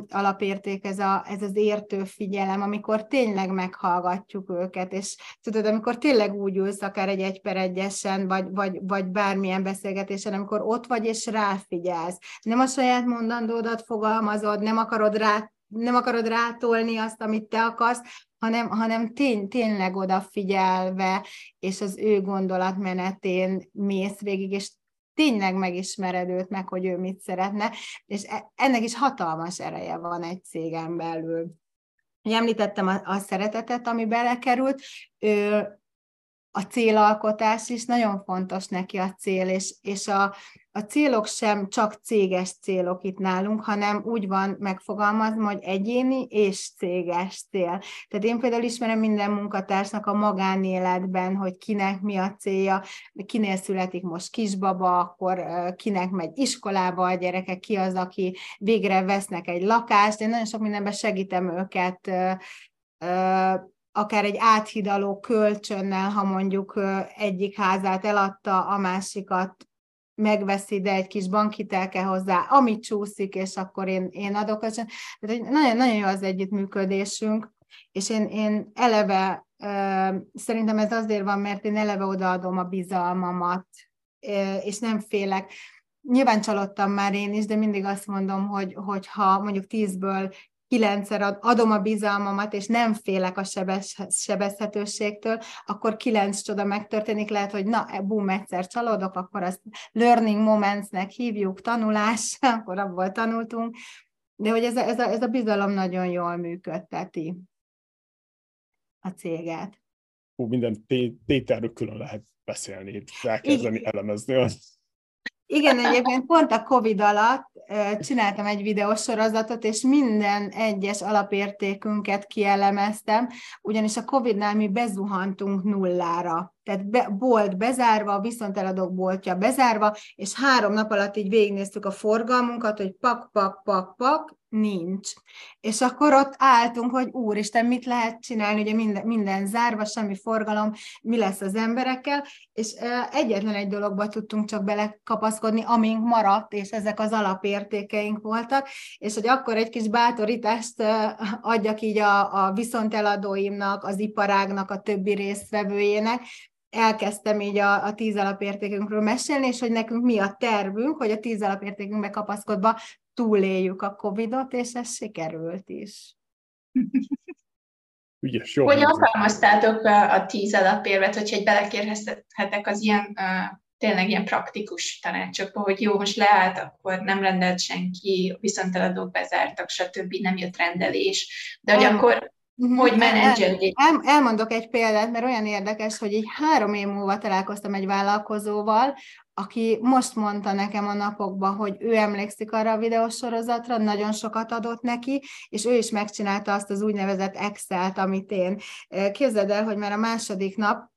alapérték, ez, a, ez az értő figyelem, amikor tényleg meghallgatjuk őket, és tudod, amikor tényleg úgy ülsz, akár egy egy per egyesen, vagy, vagy, vagy bármilyen beszélgetésen, amikor ott vagy és ráfigyelsz. Nem a saját mondandódat fogalmazod, nem akarod rá nem akarod rátolni azt, amit te akarsz, hanem, hanem tény, tényleg odafigyelve, és az ő gondolatmenetén mész végig, és tényleg megismered őt meg, hogy ő mit szeretne, és e, ennek is hatalmas ereje van egy cégen belül. Említettem a, a szeretetet, ami belekerült, ő, a célalkotás is nagyon fontos neki a cél, és, és a, a célok sem csak céges célok itt nálunk, hanem úgy van megfogalmazva, hogy egyéni és céges cél. Tehát én például ismerem minden munkatársnak a magánéletben, hogy kinek mi a célja, kinél születik most kisbaba, akkor kinek megy iskolába a gyerekek, ki az, aki végre vesznek egy lakást. Én nagyon sok mindenben segítem őket akár egy áthidaló kölcsönnel, ha mondjuk egyik házát eladta, a másikat megveszi, de egy kis bankhitel kell hozzá, amit csúszik, és akkor én, én adok. Tehát nagyon, nagyon jó az együttműködésünk, és én, én eleve, szerintem ez azért van, mert én eleve odaadom a bizalmamat, és nem félek. Nyilván csalódtam már én is, de mindig azt mondom, hogy, hogy ha mondjuk tízből kilencszer adom a bizalmamat, és nem félek a sebez, sebezhetőségtől, akkor kilenc csoda megtörténik, lehet, hogy na, e, bum, egyszer csalódok, akkor azt learning momentsnek hívjuk, tanulás, [LAUGHS] akkor abból tanultunk, de hogy ez a, ez a, ez a bizalom nagyon jól működteti a céget. Hú, minden tételről külön lehet beszélni, elkezdeni elemezni azt. Igen, egyébként pont a Covid alatt csináltam egy videósorozatot, és minden egyes alapértékünket kielemeztem, ugyanis a Covid-nál mi bezuhantunk nullára. Tehát be, bolt bezárva, viszonteladók boltja bezárva, és három nap alatt így végignéztük a forgalmunkat, hogy pak, pak, pak, pak, nincs. És akkor ott álltunk, hogy úristen, mit lehet csinálni, ugye minden, minden zárva, semmi forgalom, mi lesz az emberekkel, és egyetlen egy dologba tudtunk csak belekapaszkodni, amink maradt, és ezek az alapértékeink voltak, és hogy akkor egy kis bátorítást adjak így a, a viszonteladóimnak, az iparágnak, a többi résztvevőjének, elkezdtem így a, a tíz alapértékünkről mesélni, és hogy nekünk mi a tervünk, hogy a tíz alapértékünkbe kapaszkodva túléljük a Covid-ot, és ez sikerült is. [LAUGHS] Ügyes, jó. Hogy alkalmaztátok a, a tíz alapérvet, hogyha egy belekérhetek az ilyen uh, tényleg ilyen praktikus tanácsokba, hogy jó, most leállt, akkor nem rendelt senki, viszont eladók bezártak, stb. nem jött rendelés, de hogy akkor Mhm. hogy menedzselni. El, elmondok egy példát, mert olyan érdekes, hogy így három év múlva találkoztam egy vállalkozóval, aki most mondta nekem a napokban, hogy ő emlékszik arra a videósorozatra, nagyon sokat adott neki, és ő is megcsinálta azt az úgynevezett Excel-t, amit én. Képzeld el, hogy már a második nap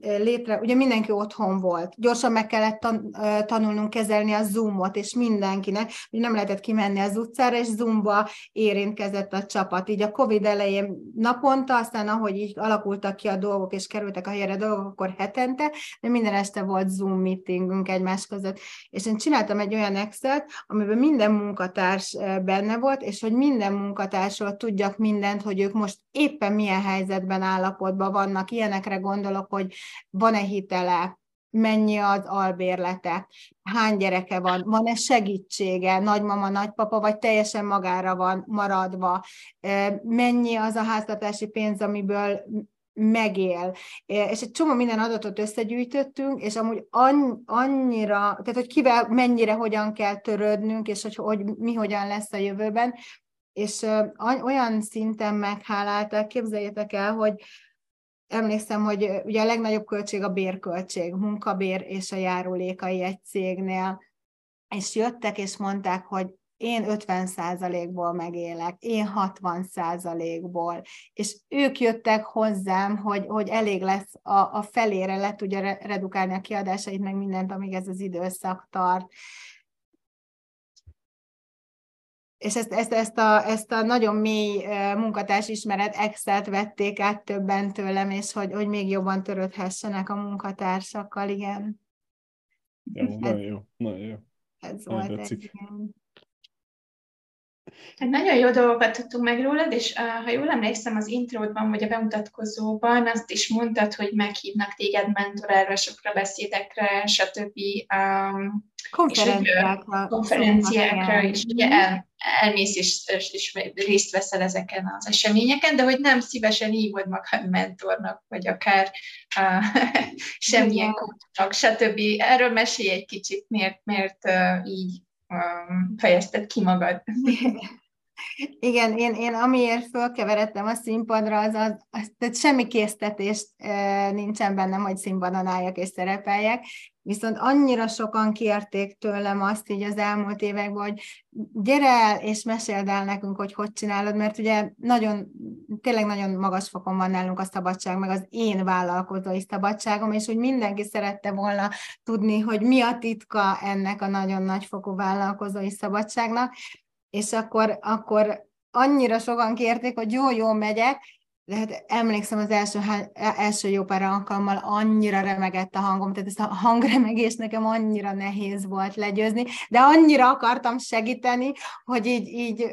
létre, ugye mindenki otthon volt, gyorsan meg kellett tan, tanulnunk kezelni a Zoomot, és mindenkinek, hogy nem lehetett kimenni az utcára, és Zoomba érintkezett a csapat. Így a Covid elején naponta, aztán ahogy így alakultak ki a dolgok, és kerültek a helyre dolgok, akkor hetente, de minden este volt Zoom meetingünk egymás között. És én csináltam egy olyan Excel-t, amiben minden munkatárs benne volt, és hogy minden munkatársról tudjak mindent, hogy ők most éppen milyen helyzetben, állapotban vannak, ilyenekre gondolok, gondolok, hogy van-e hitele, mennyi az albérlete, hány gyereke van, van-e segítsége, nagymama, nagypapa, vagy teljesen magára van maradva, mennyi az a háztartási pénz, amiből megél. És egy csomó minden adatot összegyűjtöttünk, és amúgy annyira, tehát hogy kivel mennyire hogyan kell törődnünk, és hogy, hogy mi hogyan lesz a jövőben, és olyan szinten megháláltak, képzeljétek el, hogy emlékszem, hogy ugye a legnagyobb költség a bérköltség, munkabér és a járulékai egy cégnél, és jöttek és mondták, hogy én 50%-ból megélek, én 60%-ból, és ők jöttek hozzám, hogy, hogy elég lesz a, a felére, le tudja redukálni a kiadásait, meg mindent, amíg ez az időszak tart és ezt, ezt, ezt, a, ezt a nagyon mély munkatárs ismeret Excel-t vették át többen tőlem, és hogy, hogy még jobban törődhessenek a munkatársakkal, igen. Jó, ez, nagyon jó, nagyon jó. Ez nagyon volt egy, igen. Hát nagyon jó dolgokat tudtunk meg rólad, és uh, ha jól emlékszem, az intródban vagy a bemutatkozóban azt is mondtad, hogy meghívnak téged mentorálásokra, beszédekre, stb. Um, konferenciákra. konferenciákra is, ugye el, elmész és, és, és részt veszel ezeken az eseményeken, de hogy nem szívesen hívod magad mentornak, vagy akár uh, [LAUGHS] semmilyen coachnak, stb. Erről mesélj egy kicsit, miért, miért uh, így fejezted ki magad. [LAUGHS] Igen, én, én amiért fölkeveredtem a színpadra, az, az, az tehát semmi késztetés e, nincsen bennem, hogy színpadon álljak és szerepeljek, viszont annyira sokan kérték tőlem azt így az elmúlt években, hogy gyere el és meséld el nekünk, hogy hogy csinálod, mert ugye nagyon, tényleg nagyon magas fokon van nálunk a szabadság, meg az én vállalkozói szabadságom, és hogy mindenki szerette volna tudni, hogy mi a titka ennek a nagyon nagy fokú vállalkozói szabadságnak, és akkor, akkor annyira sokan kérték, hogy jó, jó megyek, de hát emlékszem az első, első jó pár alkalommal annyira remegett a hangom, tehát ezt a hangremegés nekem annyira nehéz volt legyőzni, de annyira akartam segíteni, hogy így, így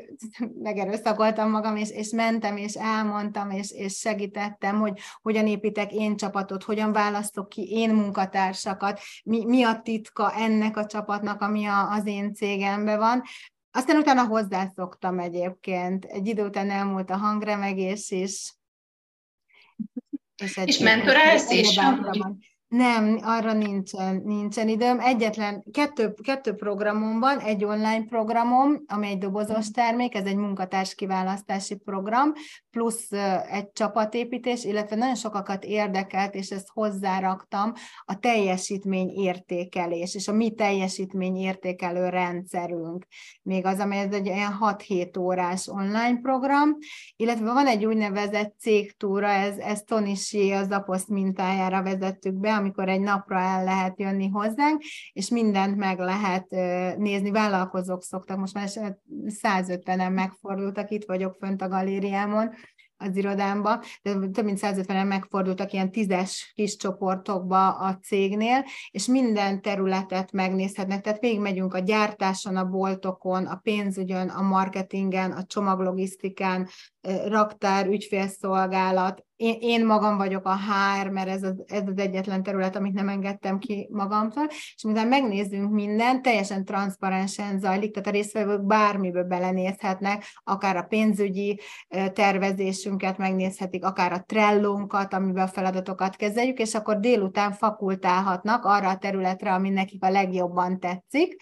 megerőszakoltam magam, és, és mentem, és elmondtam, és, és segítettem, hogy hogyan építek én csapatot, hogyan választok ki én munkatársakat, mi, mi a titka ennek a csapatnak, ami a, az én cégemben van, aztán utána hozzászoktam egyébként. Egy idő után elmúlt a hangremegés is. És, és mentorálsz is? Nem, arra nincsen, nincsen időm. Egyetlen kettő, kettő programom van, egy online programom, ami egy dobozos termék, ez egy munkatárs kiválasztási program, plusz egy csapatépítés, illetve nagyon sokakat érdekelt, és ezt hozzáraktam, a teljesítmény értékelés, és a mi teljesítmény értékelő rendszerünk. Még az, amely ez egy olyan 6-7 órás online program, illetve van egy úgynevezett cégtúra, ez, ez Tonisi az Aposzt mintájára vezettük be, amikor egy napra el lehet jönni hozzánk, és mindent meg lehet nézni. Vállalkozók szoktak, most már 150-en megfordultak, itt vagyok fönt a galériámon, az irodámba, de több mint 150-en megfordultak ilyen tízes kis csoportokba a cégnél, és minden területet megnézhetnek, tehát végigmegyünk a gyártáson, a boltokon, a pénzügyön, a marketingen, a csomaglogisztikán, raktár, ügyfélszolgálat. Én, én magam vagyok a HR, mert ez az, ez az egyetlen terület, amit nem engedtem ki magamtól, és mivel megnézzünk mindent, teljesen transzparensen zajlik, tehát a résztvevők bármiből belenézhetnek, akár a pénzügyi tervezésünket megnézhetik, akár a trellónkat, amiben a feladatokat kezeljük, és akkor délután fakultálhatnak arra a területre, ami nekik a legjobban tetszik,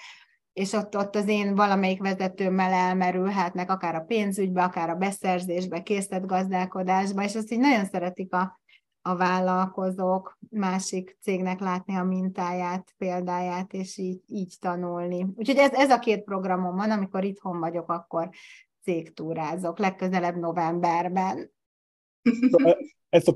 és ott, ott az én valamelyik vezetőmmel elmerülhetnek, akár a pénzügybe, akár a beszerzésbe, készletgazdálkodásba, és azt így nagyon szeretik a, a vállalkozók másik cégnek látni a mintáját, példáját, és így, így tanulni. Úgyhogy ez, ez a két programom van, amikor itthon vagyok, akkor cégtúrázok, legközelebb novemberben. Ezt a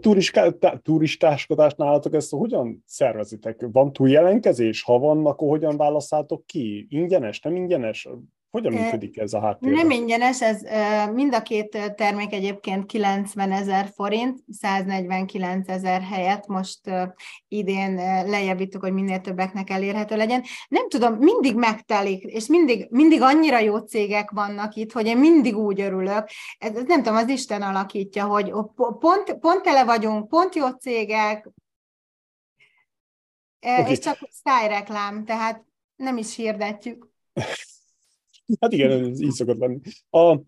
turistáskodást nálatok, ezt hogyan szervezitek? Van túljelenkezés? Ha van, akkor hogyan válasszátok ki? Ingyenes, nem ingyenes? Hogyan működik ez a háttérben? Nem ingyenes, ez mind a két termék egyébként 90 ezer forint, 149 ezer helyet most idén lejjebb hogy minél többeknek elérhető legyen. Nem tudom, mindig megtelik, és mindig, mindig annyira jó cégek vannak itt, hogy én mindig úgy örülök. Ez, ez nem tudom, az Isten alakítja, hogy pont, pont tele vagyunk, pont jó cégek, okay. és csak szájreklám, tehát nem is hirdetjük. [LAUGHS] [LAUGHS] Hát igen, ez így szokott lenni. A,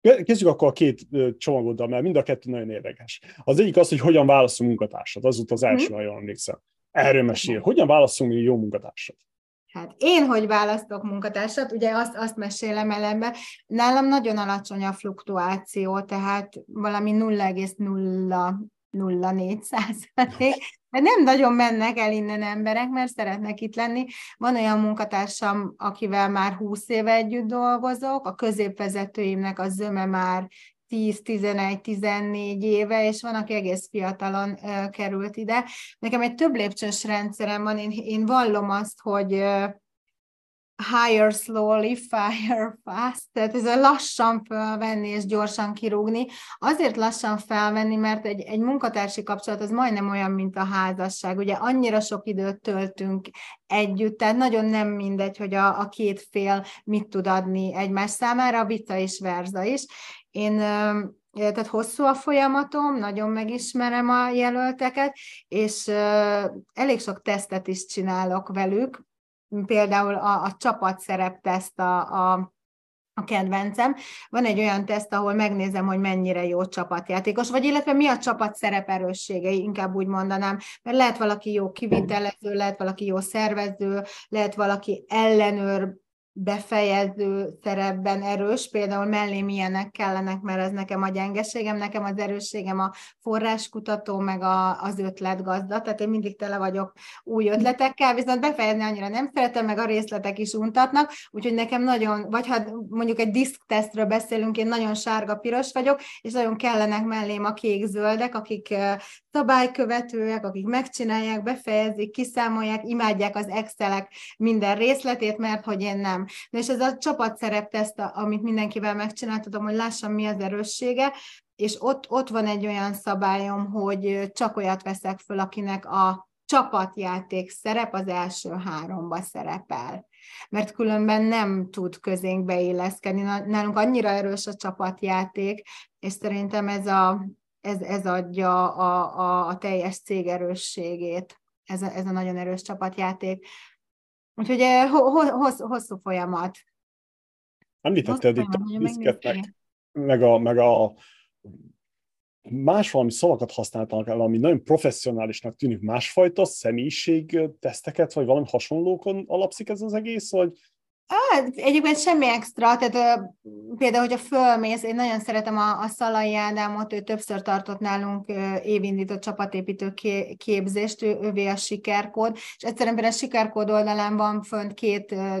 kezdjük akkor a két csomagoddal, mert mind a kettő nagyon érdekes. Az egyik az, hogy hogyan válaszunk munkatársat. Az volt az első, nagyon emlékszem. Erről mesél. Hogyan válaszunk jó munkatársat? Hát én hogy választok munkatársat, ugye azt, azt mesélem elembe, nálam nagyon alacsony a fluktuáció, tehát valami 0,04 százalék, de nem nagyon mennek el innen emberek, mert szeretnek itt lenni. Van olyan munkatársam, akivel már 20 éve együtt dolgozok, a középvezetőimnek a zöme már 10-11-14 éve, és van, aki egész fiatalon uh, került ide. Nekem egy több lépcsős rendszerem van, én, én vallom azt, hogy uh, hire slowly, fire fast, tehát ez a lassan felvenni és gyorsan kirúgni. Azért lassan felvenni, mert egy, egy munkatársi kapcsolat az majdnem olyan, mint a házasság. Ugye annyira sok időt töltünk együtt, tehát nagyon nem mindegy, hogy a, a két fél mit tud adni egymás számára, vita és verza is. Én tehát hosszú a folyamatom, nagyon megismerem a jelölteket, és elég sok tesztet is csinálok velük, például a, a csapatszerepteszt a, a a kedvencem. Van egy olyan teszt, ahol megnézem, hogy mennyire jó csapatjátékos, vagy illetve mi a csapat szereperősségei, inkább úgy mondanám, mert lehet valaki jó kivitelező, lehet valaki jó szervező, lehet valaki ellenőr, befejező szerepben erős, például mellém ilyenek kellenek, mert ez nekem a gyengeségem, nekem az erősségem a forráskutató, meg a, az ötletgazda, tehát én mindig tele vagyok új ötletekkel, viszont befejezni annyira nem szeretem, meg a részletek is untatnak, úgyhogy nekem nagyon, vagy ha mondjuk egy diszktesztről beszélünk, én nagyon sárga-piros vagyok, és nagyon kellenek mellém a kék-zöldek, akik szabálykövetőek, akik megcsinálják, befejezik, kiszámolják, imádják az Excelek minden részletét, mert hogy én nem. Na és ez a csapatszerepteszt, amit mindenkivel megcsináltatom, hogy lássam, mi az erőssége, és ott, ott van egy olyan szabályom, hogy csak olyat veszek föl, akinek a csapatjáték szerep az első háromba szerepel. Mert különben nem tud közénk beilleszkedni. Nálunk annyira erős a csapatjáték, és szerintem ez, a, ez, ez adja a, a, a teljes cég erősségét, ez a, ez a nagyon erős csapatjáték. Úgyhogy eh, hossz, hosszú folyamat. Említetted itt a diszketnek, meg a, meg a más valami szavakat használtak el, ami nagyon professzionálisnak tűnik, másfajta személyiség teszteket, vagy valami hasonlókon alapszik ez az egész, vagy Hát, egyébként semmi extra, tehát uh, például, hogyha fölmész, én nagyon szeretem a, a Szalai Ádámot, ő többször tartott nálunk uh, évindított csapatépítő képzést, ő, ővé a sikerkód, és egyszerűen például a sikerkód oldalán van fönt két uh,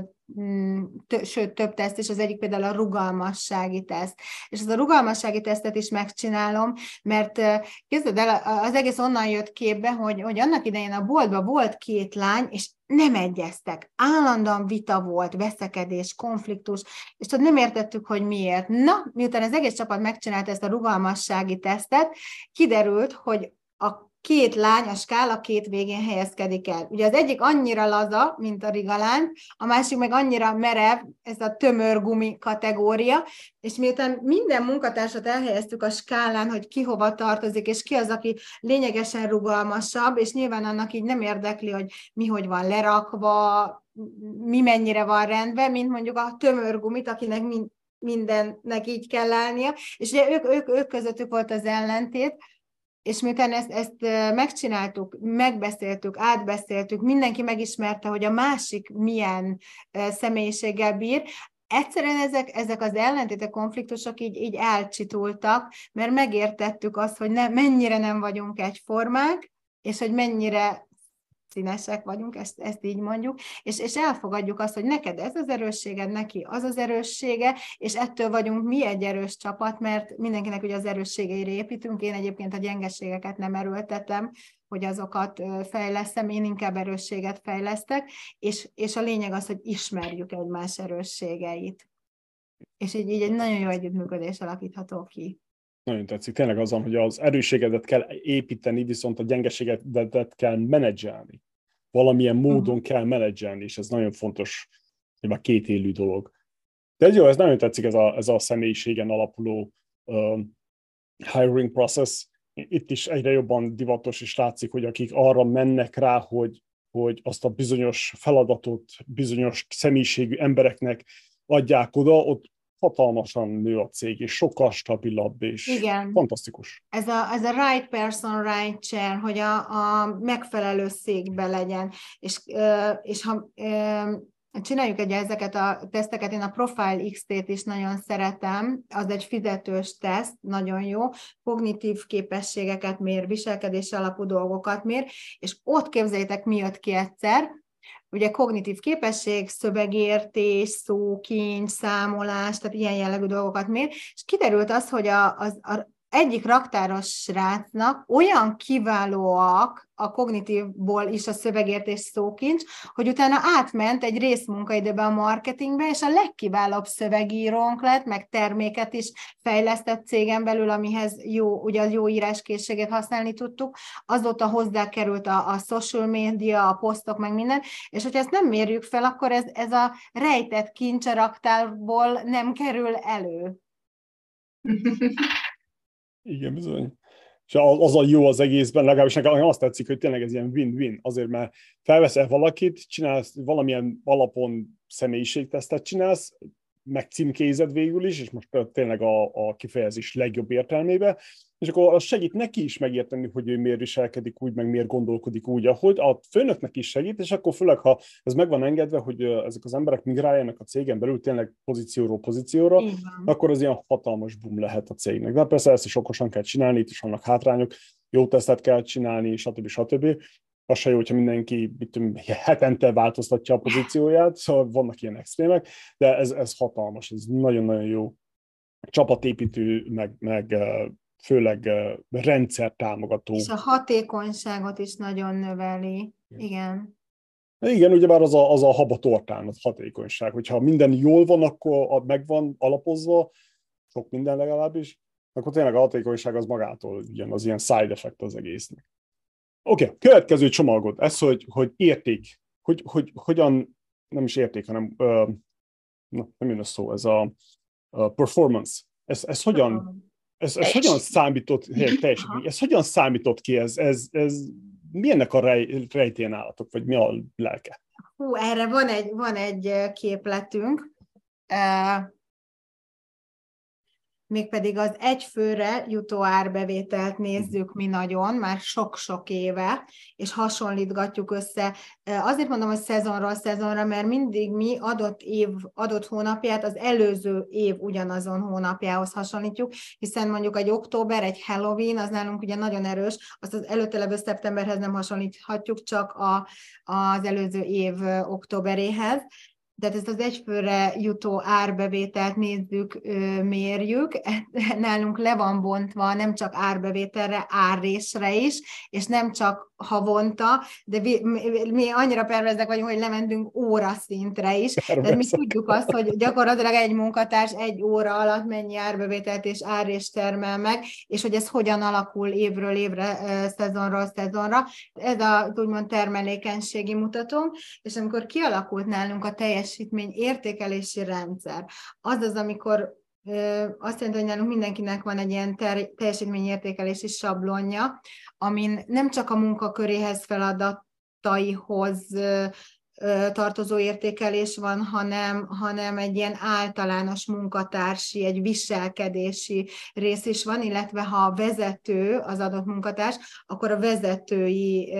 sőt, több teszt, és az egyik például a rugalmassági teszt. És az a rugalmassági tesztet is megcsinálom, mert képzeld el, az egész onnan jött képbe, hogy, hogy annak idején a boltban volt két lány, és nem egyeztek. Állandóan vita volt, veszekedés, konfliktus, és tudod, nem értettük, hogy miért. Na, miután az egész csapat megcsinálta ezt a rugalmassági tesztet, kiderült, hogy a két lány a skála két végén helyezkedik el. Ugye az egyik annyira laza, mint a rigalán, a másik meg annyira merev, ez a tömör gumi kategória, és miután minden munkatársat elhelyeztük a skálán, hogy ki hova tartozik, és ki az, aki lényegesen rugalmasabb, és nyilván annak így nem érdekli, hogy mi hogy van lerakva, mi mennyire van rendben, mint mondjuk a tömörgumit, akinek mind, mindennek így kell állnia, és ugye ők, ők, ők közöttük volt az ellentét, és miután ezt, ezt megcsináltuk, megbeszéltük, átbeszéltük, mindenki megismerte, hogy a másik milyen személyiséggel bír, egyszerűen ezek, ezek az ellentétek, konfliktusok így, így elcsitultak, mert megértettük azt, hogy ne, mennyire nem vagyunk egyformák, és hogy mennyire színesek vagyunk, ezt, ezt így mondjuk, és, és elfogadjuk azt, hogy neked ez az erősséged, neki az az erőssége, és ettől vagyunk mi egy erős csapat, mert mindenkinek ugye az erősségeire építünk, én egyébként a gyengeségeket nem erőltetem, hogy azokat fejlesztem, én inkább erősséget fejlesztek, és, és a lényeg az, hogy ismerjük egymás erősségeit. És így, így egy nagyon jó együttműködés alakítható ki. Nagyon tetszik. Tényleg azon, hogy az erősségedet kell építeni, viszont a gyengeségedet kell menedzselni valamilyen módon uh-huh. kell menedzselni, és ez nagyon fontos, már két élő dolog. De jó, ez nagyon tetszik ez a, ez a személyiségen alapuló uh, hiring process. Itt is egyre jobban divatos, és látszik, hogy akik arra mennek rá, hogy, hogy azt a bizonyos feladatot bizonyos személyiségű embereknek adják oda, ott hatalmasan nő a cég, és sokkal stabilabb, és Igen. fantasztikus. Ez a, ez a right person, right chair, hogy a, a megfelelő székbe legyen, és, és ha csináljuk egy ezeket a teszteket, én a Profile XT-t is nagyon szeretem, az egy fizetős teszt, nagyon jó, kognitív képességeket mér, viselkedés alapú dolgokat mér, és ott képzeljétek, mi jött ki egyszer, ugye kognitív képesség, szövegértés, szókincs, számolás, tehát ilyen jellegű dolgokat mér, és kiderült az, hogy a, az, a egyik raktáros srácnak olyan kiválóak a kognitívból is a szövegértés szókincs, hogy utána átment egy részmunkaidőbe a marketingbe, és a legkiválóbb szövegírónk lett, meg terméket is fejlesztett cégen belül, amihez jó, ugye az jó íráskészséget használni tudtuk, azóta hozzá került a, a social media, a posztok, meg minden, és hogyha ezt nem mérjük fel, akkor ez, ez a rejtett kincs a raktárból nem kerül elő. [LAUGHS] Igen, bizony. És az a jó az egészben, legalábbis nekem azt tetszik, hogy tényleg ez ilyen win-win. Azért, mert felveszel valakit, csinálsz valamilyen alapon személyiségtesztet csinálsz, meg címkézed végül is, és most tényleg a, a kifejezés legjobb értelmébe, és akkor az segít neki is megérteni, hogy ő miért viselkedik úgy, meg miért gondolkodik úgy, ahogy a főnöknek is segít, és akkor főleg, ha ez meg van engedve, hogy ezek az emberek migráljanak a cégen belül tényleg pozícióról pozícióra, Igen. akkor az ilyen hatalmas boom lehet a cégnek. De persze ezt is okosan kell csinálni, itt is vannak hátrányok, jó tesztet kell csinálni, stb. stb. Az se jó, hogyha mindenki mit tudom, hetente változtatja a pozícióját, szóval vannak ilyen extrémek, de ez, ez hatalmas, ez nagyon-nagyon jó csapatépítő, meg, meg főleg rendszer támogató. És a hatékonyságot is nagyon növeli. Igen. Igen, ugyebár az a, az a haba tortán, az hatékonyság. Hogyha minden jól van, akkor megvan alapozva, sok minden legalábbis, akkor tényleg a hatékonyság az magától jön, az ilyen side effect az egésznek. Oké, okay, következő csomagot, ez, hogy, hogy érték, hogy, hogy hogyan, nem is érték, hanem uh, na, nem jön a szó, ez a, a performance. Ez, ez hogyan, ez, ez hogyan számított, [CLEARS THROAT] teljesítmény, ez hogyan számított ki, ez, ez, ez mi ennek a rej, rejtén állatok, vagy mi a lelke? Hú, erre van egy, van egy képletünk. Mégpedig az egyfőre jutó árbevételt nézzük mi nagyon, már sok-sok éve, és hasonlítgatjuk össze. Azért mondom, hogy szezonról szezonra, mert mindig mi adott év, adott hónapját az előző év ugyanazon hónapjához hasonlítjuk, hiszen mondjuk egy október, egy Halloween, az nálunk ugye nagyon erős, azt az előtte levő szeptemberhez nem hasonlíthatjuk, csak a, az előző év októberéhez tehát ezt az egyfőre jutó árbevételt nézzük, mérjük, [LAUGHS] nálunk le van bontva nem csak árbevételre, árrésre is, és nem csak havonta, de mi, mi annyira pervezek vagyunk, hogy lementünk óraszintre is. Tehát mi tudjuk azt, hogy gyakorlatilag egy munkatárs egy óra alatt mennyi árbevételt és árrést termel meg, és hogy ez hogyan alakul évről évre, szezonról szezonra. Ez a úgymond termelékenységi mutató, és amikor kialakult nálunk a teljesítmény értékelési rendszer, az az, amikor azt jelenti, hogy nálunk mindenkinek van egy ilyen ter- teljesítményértékelési sablonja, amin nem csak a munkaköréhez feladataihoz tartozó értékelés van, hanem, hanem egy ilyen általános munkatársi, egy viselkedési rész is van, illetve ha a vezető az adott munkatárs, akkor a vezetői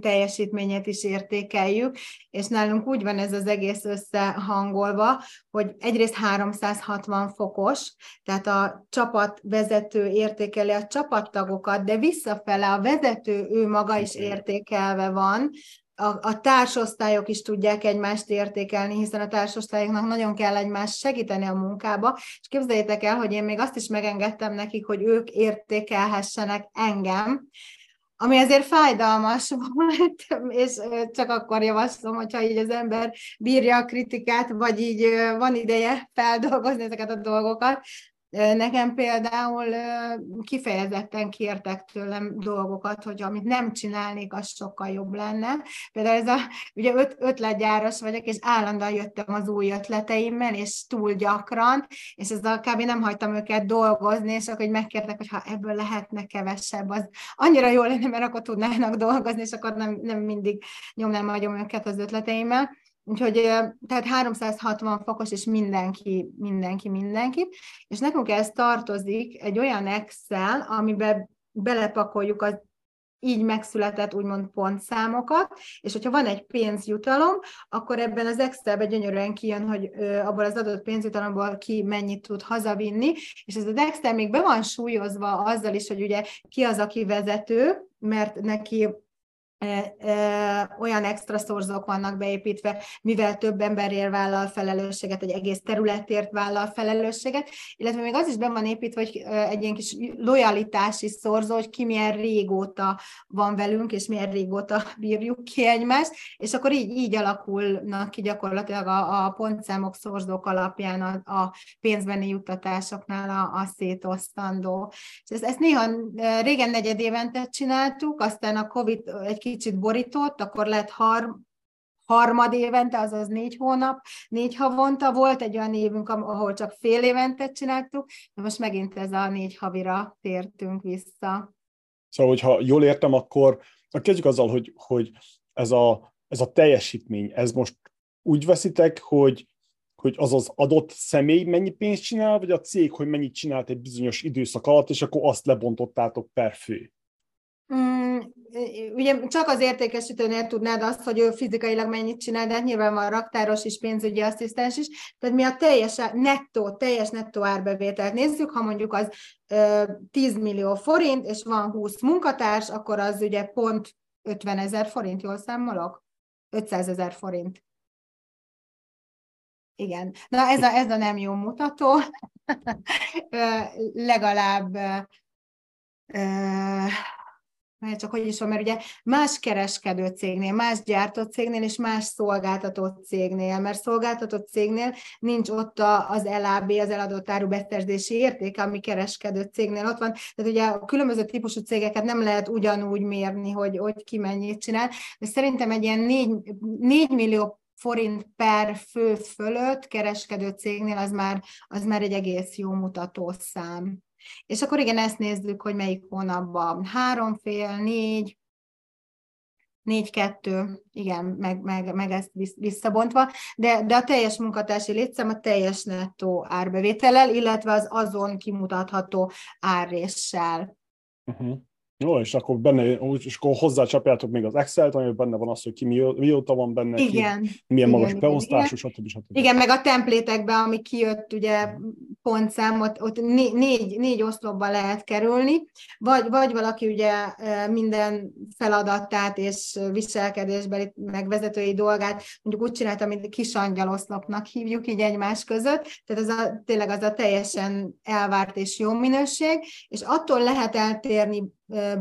teljesítményét is értékeljük, és nálunk úgy van ez az egész összehangolva, hogy egyrészt 360 fokos, tehát a csapat vezető értékeli a csapattagokat, de visszafele a vezető ő maga is értékelve van, a, a társosztályok is tudják egymást értékelni, hiszen a társosztályoknak nagyon kell egymást segíteni a munkába, és képzeljétek el, hogy én még azt is megengedtem nekik, hogy ők értékelhessenek engem, ami azért fájdalmas [LAUGHS] volt, és csak akkor javaslom, hogyha így az ember bírja a kritikát, vagy így van ideje feldolgozni ezeket a dolgokat, Nekem például kifejezetten kértek tőlem dolgokat, hogy amit nem csinálnék, az sokkal jobb lenne. Például ez a, ugye öt, ötletgyáros vagyok, és állandóan jöttem az új ötleteimmel, és túl gyakran, és ez a kb. nem hagytam őket dolgozni, és akkor megkértek, hogy ha ebből lehetne kevesebb, az annyira jó lenne, mert akkor tudnának dolgozni, és akkor nem, nem mindig nyomnám magyom őket az ötleteimmel. Úgyhogy tehát 360 fokos, és mindenki, mindenki, mindenki. És nekünk ez tartozik egy olyan Excel, amiben belepakoljuk az így megszületett úgymond pontszámokat, és hogyha van egy pénzjutalom, akkor ebben az Excelben gyönyörűen kijön, hogy abból az adott pénzjutalomból ki mennyit tud hazavinni, és ez az Excel még be van súlyozva azzal is, hogy ugye ki az, aki vezető, mert neki olyan extra szorzók vannak beépítve, mivel több emberért vállal felelősséget, egy egész területért vállal felelősséget, illetve még az is be van építve, hogy egy ilyen kis lojalitási szorzó, hogy ki milyen régóta van velünk, és milyen régóta [LAUGHS] bírjuk ki egymást, és akkor így, így alakulnak ki gyakorlatilag a, a pontszámok, szorzók alapján a, a pénzbeni juttatásoknál a, a szétosztandó. És ezt, ezt néha régen negyed évente csináltuk, aztán a Covid egy kicsit borított, akkor lett har, harmad évente, azaz négy hónap, négy havonta volt, egy olyan évünk, ahol csak fél évente csináltuk, de most megint ez a négy havira tértünk vissza. Szóval, hogyha jól értem, akkor kezdjük azzal, hogy, hogy ez, a, ez a teljesítmény, ez most úgy veszitek, hogy, hogy az az adott személy mennyi pénzt csinál, vagy a cég, hogy mennyit csinált egy bizonyos időszak alatt, és akkor azt lebontottátok per fő? Mm, ugye csak az értékesítőnél tudnád azt, hogy ő fizikailag mennyit csinál, de hát nyilván van raktáros is, pénzügyi asszisztens is, tehát mi a teljes nettó, teljes nettó árbevételt nézzük, ha mondjuk az 10 millió forint, és van 20 munkatárs, akkor az ugye pont 50 ezer forint, jól számolok? 500 ezer forint. Igen. Na ez a, ez a nem jó mutató. [LAUGHS] Legalább mert csak hogy is van, mert ugye más kereskedő cégnél, más gyártó cégnél és más szolgáltatott cégnél, mert szolgáltatott cégnél nincs ott az LAB, az eladott áru beszerzési értéke, ami kereskedő cégnél ott van. Tehát ugye a különböző típusú cégeket nem lehet ugyanúgy mérni, hogy, hogy ki mennyit csinál, de szerintem egy ilyen 4, 4 millió forint per fő fölött kereskedő cégnél az már, az már egy egész jó mutatószám. És akkor igen, ezt nézzük, hogy melyik hónapban három fél, négy, 4-2, igen, meg, meg, meg ezt visszabontva, de, de a teljes munkatársi létszám a teljes nettó árbevétellel, illetve az azon kimutatható árréssel. Uh-huh. Jó, és akkor benne, és akkor hozzácsapjátok még az Excel-t, ami benne van az, hogy ki mi, mióta van benne, igen, ki, milyen igen, magas beosztású, stb. stb. Igen, meg a templétekben, ami kijött, ugye pontszám, ott, ott né, négy, négy oszlopba lehet kerülni, vagy, vagy valaki ugye minden feladatát és viselkedésbeli megvezetői dolgát mondjuk úgy csinált, amit kis oszlopnak hívjuk így egymás között, tehát az a, tényleg az a teljesen elvárt és jó minőség, és attól lehet eltérni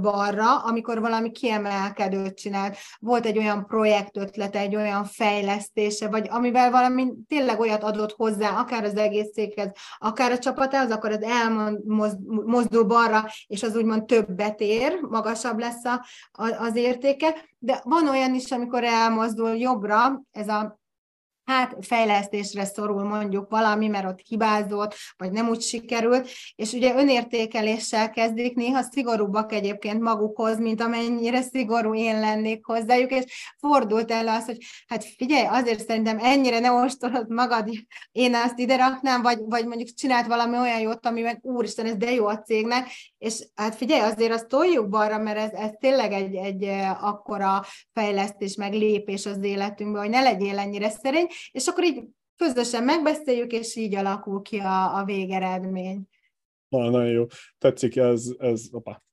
balra, amikor valami kiemelkedőt csinált. Volt egy olyan projektötlete, egy olyan fejlesztése, vagy amivel valami tényleg olyat adott hozzá, akár az egész céghez, akár a csapatához, akkor az elmozdul balra, és az úgymond többet ér, magasabb lesz a, az értéke, de van olyan is, amikor elmozdul jobbra, ez a hát fejlesztésre szorul mondjuk valami, mert ott hibázott, vagy nem úgy sikerült, és ugye önértékeléssel kezdik, néha szigorúbbak egyébként magukhoz, mint amennyire szigorú én lennék hozzájuk, és fordult elő az, hogy hát figyelj, azért szerintem ennyire ne ostorod magad, én ezt ide raknám, vagy, vagy mondjuk csinált valami olyan jót, ami meg úristen, ez de jó a cégnek, és hát figyelj, azért azt toljuk balra, mert ez, ez tényleg egy, egy akkora fejlesztés, meg lépés az életünkbe, hogy ne legyél ennyire szerény, és akkor így közösen megbeszéljük, és így alakul ki a, a végeredmény. Nagyon, nagyon jó. Tetszik ez, ez opa.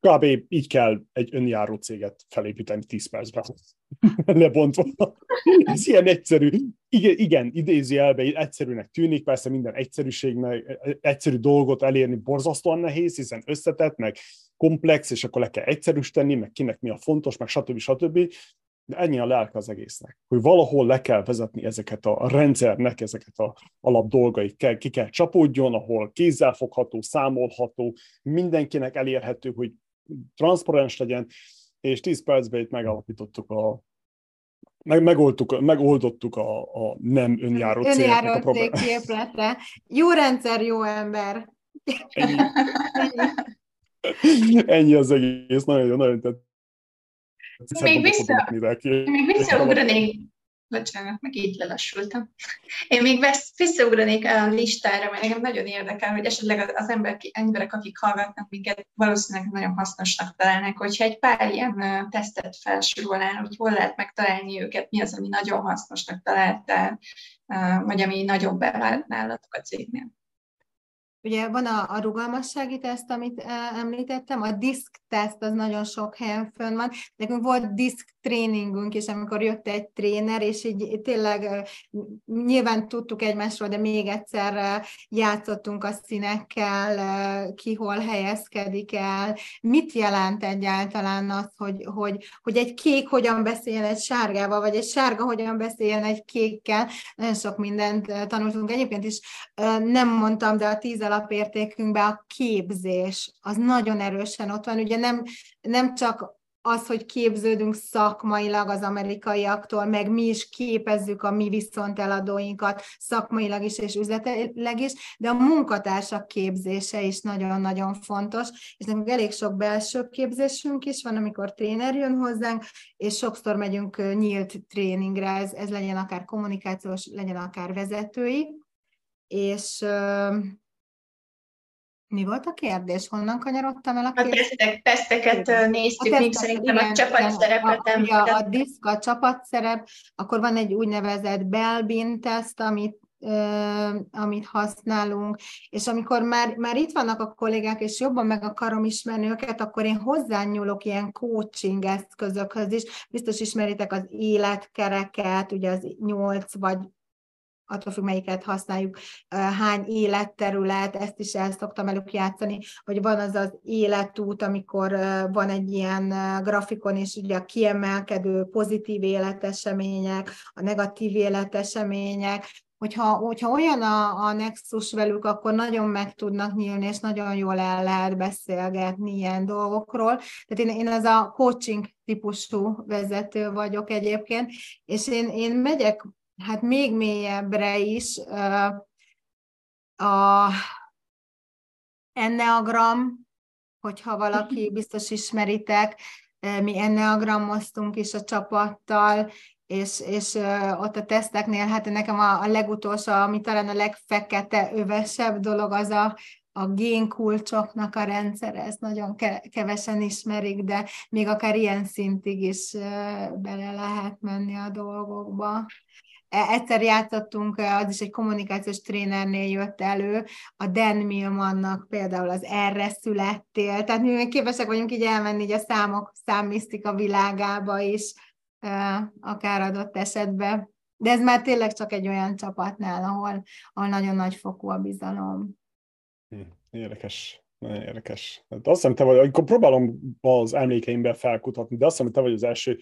Kb. így kell egy önjáró céget felépíteni 10 percben. [LAUGHS] Lebontva. Ez ilyen egyszerű. Igen, igen idézőjelben egyszerűnek tűnik, persze minden egyszerűségnek, egyszerű dolgot elérni borzasztóan nehéz, hiszen összetett, meg komplex, és akkor le kell egyszerűsíteni, meg kinek mi a fontos, meg stb. stb. De ennyi a lelke az egésznek, hogy valahol le kell vezetni ezeket a, a rendszernek, ezeket a alap dolgait kell, ki kell csapódjon, ahol kézzelfogható, számolható, mindenkinek elérhető, hogy transzparens legyen, és 10 percben itt megalapítottuk a meg, megoldtuk, megoldottuk a, a nem önjáró cégnek a problémát. Jó rendszer, jó ember. Ennyi. Ennyi az egész, nagyon nagyon tett. Még, vissza, még visszaugranék, bocsánat, meg így lelassultam. Én még visszaugranék a listára, mert nekem nagyon érdekel, hogy esetleg az ember, emberek, akik hallgatnak minket, valószínűleg nagyon hasznosnak találnak, hogyha egy pár ilyen tesztet felsorolnál, hogy hol lehet megtalálni őket, mi az, ami nagyon hasznosnak találtál, vagy ami nagyobb bevált nálatok a cégnél. Ugye van a, a rugalmassági teszt, amit említettem, a disk teszt az nagyon sok helyen fönn van. Nekünk volt disk tréningünk is, amikor jött egy tréner, és így tényleg nyilván tudtuk egymásról, de még egyszer játszottunk a színekkel, ki hol helyezkedik el, mit jelent egyáltalán az, hogy, hogy, hogy egy kék hogyan beszéljen egy sárgával, vagy egy sárga hogyan beszéljen egy kékkel. Nagyon sok mindent tanultunk. Egyébként is nem mondtam, de a tíz alapértékünkben a képzés az nagyon erősen ott van. Ugye nem, nem csak az, hogy képződünk szakmailag az amerikaiaktól, meg mi is képezzük a mi viszonteladóinkat szakmailag is és üzletileg is, de a munkatársak képzése is nagyon-nagyon fontos, és nekünk elég sok belső képzésünk is van, amikor tréner jön hozzánk, és sokszor megyünk nyílt tréningre, ez, ez legyen akár kommunikációs, legyen akár vezetői, és mi volt a kérdés? Honnan kanyarodtam el a kérdés? A tesztek, teszteket néztük, a még szerintem igen, a csapatszerepet a, a, a diszk, a csapatszerep, akkor van egy úgynevezett Belbin teszt, amit amit használunk, és amikor már, már itt vannak a kollégák, és jobban meg akarom ismerni őket, akkor én hozzányúlok ilyen coaching eszközökhöz is. Biztos ismeritek az életkereket, ugye az 8 vagy attól függ, melyiket használjuk, hány életterület, ezt is el szoktam elők játszani, vagy van az az életút, amikor van egy ilyen grafikon, és ugye a kiemelkedő pozitív életesemények, a negatív életesemények, hogyha, hogyha olyan a, a nexus velük, akkor nagyon meg tudnak nyílni, és nagyon jól el lehet beszélgetni ilyen dolgokról. Tehát én, én az a coaching típusú vezető vagyok egyébként, és én, én megyek hát még mélyebbre is a enneagram, hogyha valaki [LAUGHS] biztos ismeritek, mi enneagrammoztunk is a csapattal, és, és ott a teszteknél, hát nekem a, a legutolsó, ami talán a legfekete övesebb dolog, az a, a génkulcsoknak a rendszer, ezt nagyon kevesen ismerik, de még akár ilyen szintig is bele lehet menni a dolgokba. E, egyszer játszottunk, az is egy kommunikációs trénernél jött elő, a Dan Millmannak például az erre születtél, tehát mi képesek vagyunk így elmenni így a számok, számmisztika világába is, akár adott esetben. De ez már tényleg csak egy olyan csapatnál, ahol, ahol nagyon nagy fokú a bizalom. Hm, érdekes, nagyon érdekes. Hát azt hiszem, te vagy, amikor próbálom az emlékeimben felkutatni, de azt hiszem, te vagy az első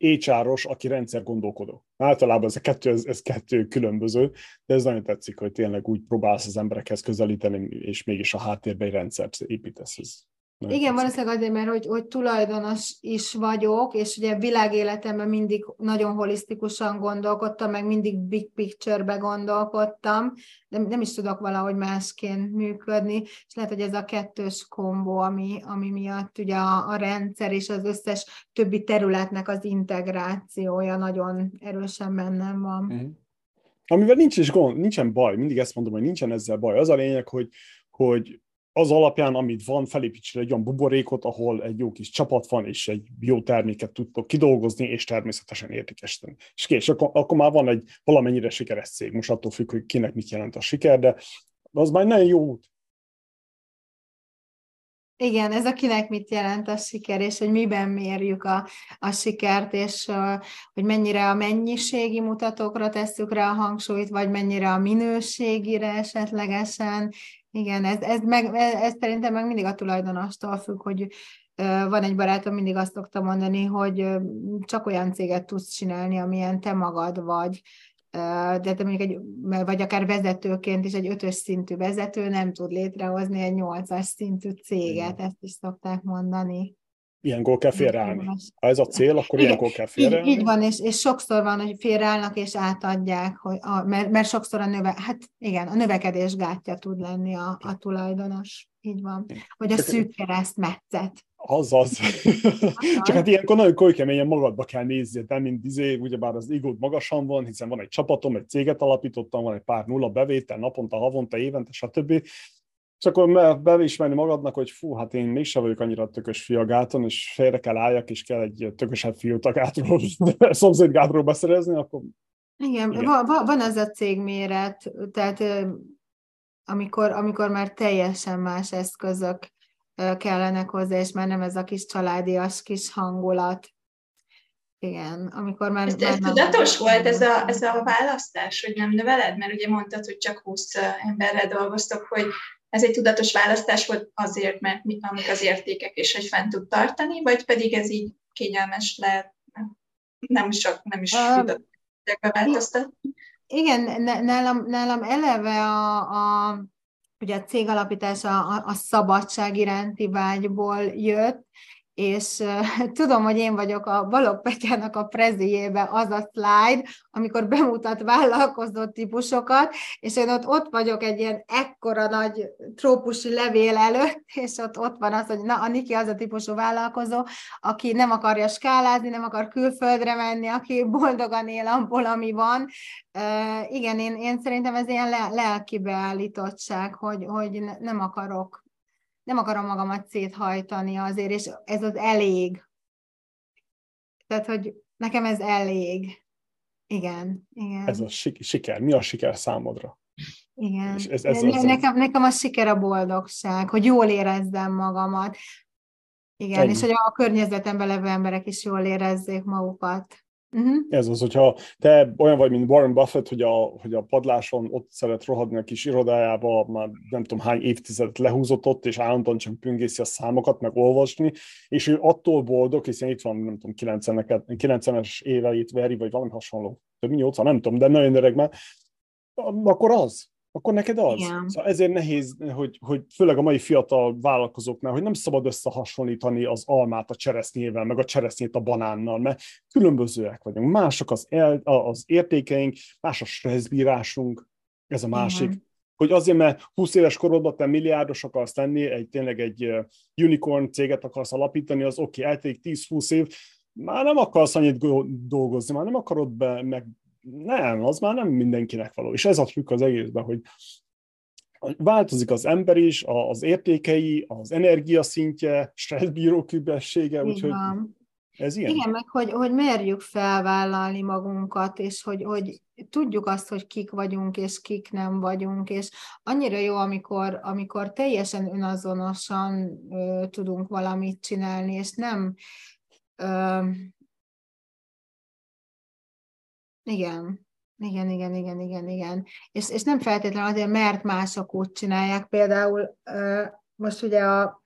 HR-os, aki rendszer gondolkodó. Általában ez a kettő, ez, ez kettő különböző, de ez nagyon tetszik, hogy tényleg úgy próbálsz az emberekhez közelíteni, és mégis a háttérben egy rendszert építesz. Ez nagyon Igen, valószínűleg azért, mert hogy, hogy tulajdonos is vagyok, és ugye világéletemben mindig nagyon holisztikusan gondolkodtam, meg mindig big picture-be gondolkodtam, de nem is tudok valahogy másként működni, és lehet, hogy ez a kettős kombó, ami, ami miatt ugye a, a rendszer és az összes többi területnek az integrációja nagyon erősen bennem van. Mm. Amivel nincs is gond, nincsen baj, mindig ezt mondom, hogy nincsen ezzel baj. Az a lényeg, hogy, hogy az alapján, amit van, felépítsél egy olyan buborékot, ahol egy jó kis csapat van, és egy jó terméket tudtok kidolgozni, és természetesen értékesíteni. És kész, akkor, akkor már van egy valamennyire sikeres cég. Most attól függ, hogy kinek mit jelent a siker, de az már nagyon jó út. Igen, ez a kinek mit jelent a siker, és hogy miben mérjük a, a sikert, és hogy mennyire a mennyiségi mutatókra tesszük rá a hangsúlyt, vagy mennyire a minőségire esetlegesen, igen, ez, ez, meg, ez szerintem meg mindig a tulajdonostól függ, hogy van egy barátom, mindig azt szokta mondani, hogy csak olyan céget tudsz csinálni, amilyen te magad vagy, de te mondjuk egy, vagy akár vezetőként is egy ötös szintű vezető nem tud létrehozni egy nyolcas szintű céget, ezt is szokták mondani ilyenkor kell félreállni. Ha ez a cél, akkor Igen, ilyenkor kell félreállni. Így, így van, és, és sokszor van, hogy félreállnak és átadják, hogy a, mert, mert sokszor a növe, hát igen, a növekedés gátja tud lenni a, a tulajdonos. Így van. Hogy a szűk kereszt metszet. Az az. Csak hát ilyenkor nagyon keményen magadba kell nézni, nem mint izé, ugyebár az igód magasan van, hiszen van egy csapatom, egy céget alapítottam, van egy pár nulla bevétel, naponta, havonta, évente, stb. És akkor beismerni magadnak, hogy fú, hát én mégsem vagyok annyira tökös fi a gáton, és félre kell álljak, és kell egy tökösebb [LAUGHS] szomszéd gátról beszerezni, akkor... Igen, Igen. Van, van az a cégméret, tehát amikor, amikor már teljesen más eszközök kellenek hozzá, és már nem ez a kis családias kis hangulat. Igen, amikor már... Ez, már ez nem tudatos volt ez a, ez a választás, hogy nem növeled? Mert ugye mondtad, hogy csak 20 emberrel dolgoztok, hogy ez egy tudatos választás volt azért, mert mi, amik az értékek, és hogy fent tud tartani, vagy pedig ez így kényelmes lehet, nem, sok, nem is uh, tudatos változtatni? Igen, nálam, nálam eleve a, a, ugye a cég alapítása a, a szabadság iránti vágyból jött, és [LAUGHS] tudom, hogy én vagyok a Balog Petyának a preziébe az a slide, amikor bemutat vállalkozó típusokat, és én ott, ott vagyok egy ilyen ekkora nagy trópusi levél előtt, [LAUGHS] és ott, ott van az, hogy na, a Niki az a típusú vállalkozó, aki nem akarja skálázni, nem akar külföldre menni, aki [LAUGHS] boldogan él abból, ami van. Uh, igen, én, én szerintem ez ilyen le, lelki beállítottság, hogy, hogy nem akarok nem akarom magamat széthajtani azért, és ez az elég. Tehát, hogy nekem ez elég. Igen, igen. Ez a siker. Mi a siker számodra? Igen. És ez, ez az nekem, nekem a siker a boldogság, hogy jól érezzem magamat. Igen, Ennyi. és hogy a környezetemben levő emberek is jól érezzék magukat. Uh-huh. Ez az, hogyha te olyan vagy, mint Warren Buffett, hogy a, hogy a padláson ott szeret rohadni a kis irodájába, már nem tudom hány évtizedet lehúzott ott, és állandóan csak püngészi a számokat, meg olvasni, és ő attól boldog, hiszen itt van, nem tudom, 90-es éveit veri, vagy valami hasonló, több mint 80, nem tudom, de nagyon öreg már, akkor az akkor neked az. Igen. Szóval ezért nehéz, hogy, hogy főleg a mai fiatal vállalkozóknál, hogy nem szabad összehasonlítani az almát a cseresznyével, meg a cseresznyét a banánnal, mert különbözőek vagyunk. Mások az, el, az értékeink, más a stresszbírásunk, ez a másik. Igen. hogy azért, mert 20 éves korodban te milliárdos akarsz lenni, egy, tényleg egy unicorn céget akarsz alapítani, az oké, okay, eltelik 10-20 év, már nem akarsz annyit dolgozni, már nem akarod be, meg nem, az már nem mindenkinek való. És ez a trükk az egészben, hogy változik az ember is, az értékei, az energiaszintje, stresszbíró képessége, úgyhogy ez ilyen. Igen, meg hogy, hogy merjük felvállalni magunkat, és hogy, hogy tudjuk azt, hogy kik vagyunk, és kik nem vagyunk, és annyira jó, amikor, amikor teljesen önazonosan ö, tudunk valamit csinálni, és nem ö, igen, igen, igen, igen, igen, igen. És, és nem feltétlenül azért, mert mások úgy csinálják. Például most ugye a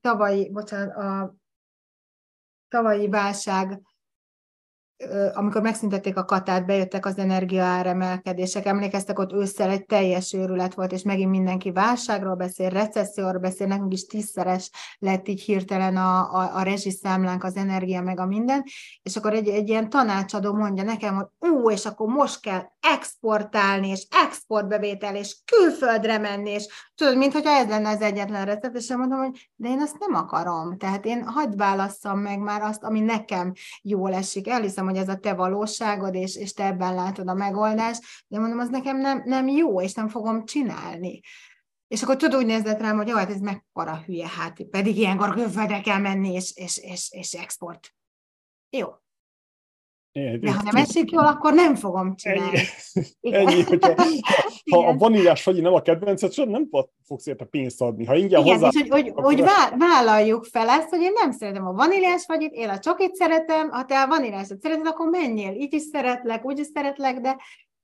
tavalyi, bocsánat, a tavalyi válság amikor megszüntették a katát, bejöttek az energiaáremelkedések, emlékeztek, ott ősszel egy teljes őrület volt, és megint mindenki válságról beszél, recesszióról beszél, nekünk is tízszeres lett így hirtelen a, a, a rezsiszámlánk, az energia, meg a minden, és akkor egy, egy ilyen tanácsadó mondja nekem, hogy ú, és akkor most kell exportálni, és exportbevétel, és külföldre menni, és tudod, mintha ez lenne az egyetlen recept, és mondom, hogy de én azt nem akarom, tehát én hagyd válasszam meg már azt, ami nekem jól esik, elhiszem, hogy ez a te valóságod, és, és te ebben látod a megoldást, de mondom, az nekem nem, nem jó, és nem fogom csinálni. És akkor tudod úgy nézett rám, hogy jó, hát ez mekkora hülye, hát pedig ilyenkor külföldre kell menni, és, és, és, és export. Jó, de ha nem esik jól, akkor nem fogom csinálni. Ennyi, [LAUGHS] Ennyi hogyha, ha a vaníliás fagyi nem a kedvenced, nem fogsz érte pénzt adni. Ha ingyen Igen, hozzá, és hogy, hogy, hogy vállaljuk fel ezt, hogy én nem szeretem a vaníliás fagyit, én a csokit szeretem, ha te a vaníliásot szereted, akkor menjél. Így is szeretlek, úgy is szeretlek, de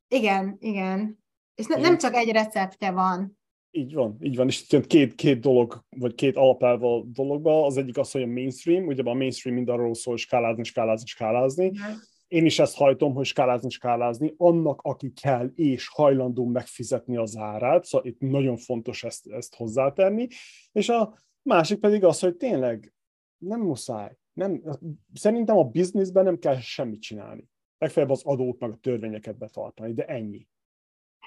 igen, igen. És ne, nem csak egy recepte van. Így van, így van, és két, két dolog, vagy két alapelv a dologban. Az egyik az, hogy a mainstream, ugye a mainstream mind arról szól, hogy skálázni, skálázni, skálázni. Igen én is ezt hajtom, hogy skálázni, skálázni, annak, aki kell és hajlandó megfizetni az árát, szóval itt nagyon fontos ezt, ezt hozzátenni, és a másik pedig az, hogy tényleg nem muszáj, nem, szerintem a bizniszben nem kell semmit csinálni. Legfeljebb az adót meg a törvényeket betartani, de ennyi.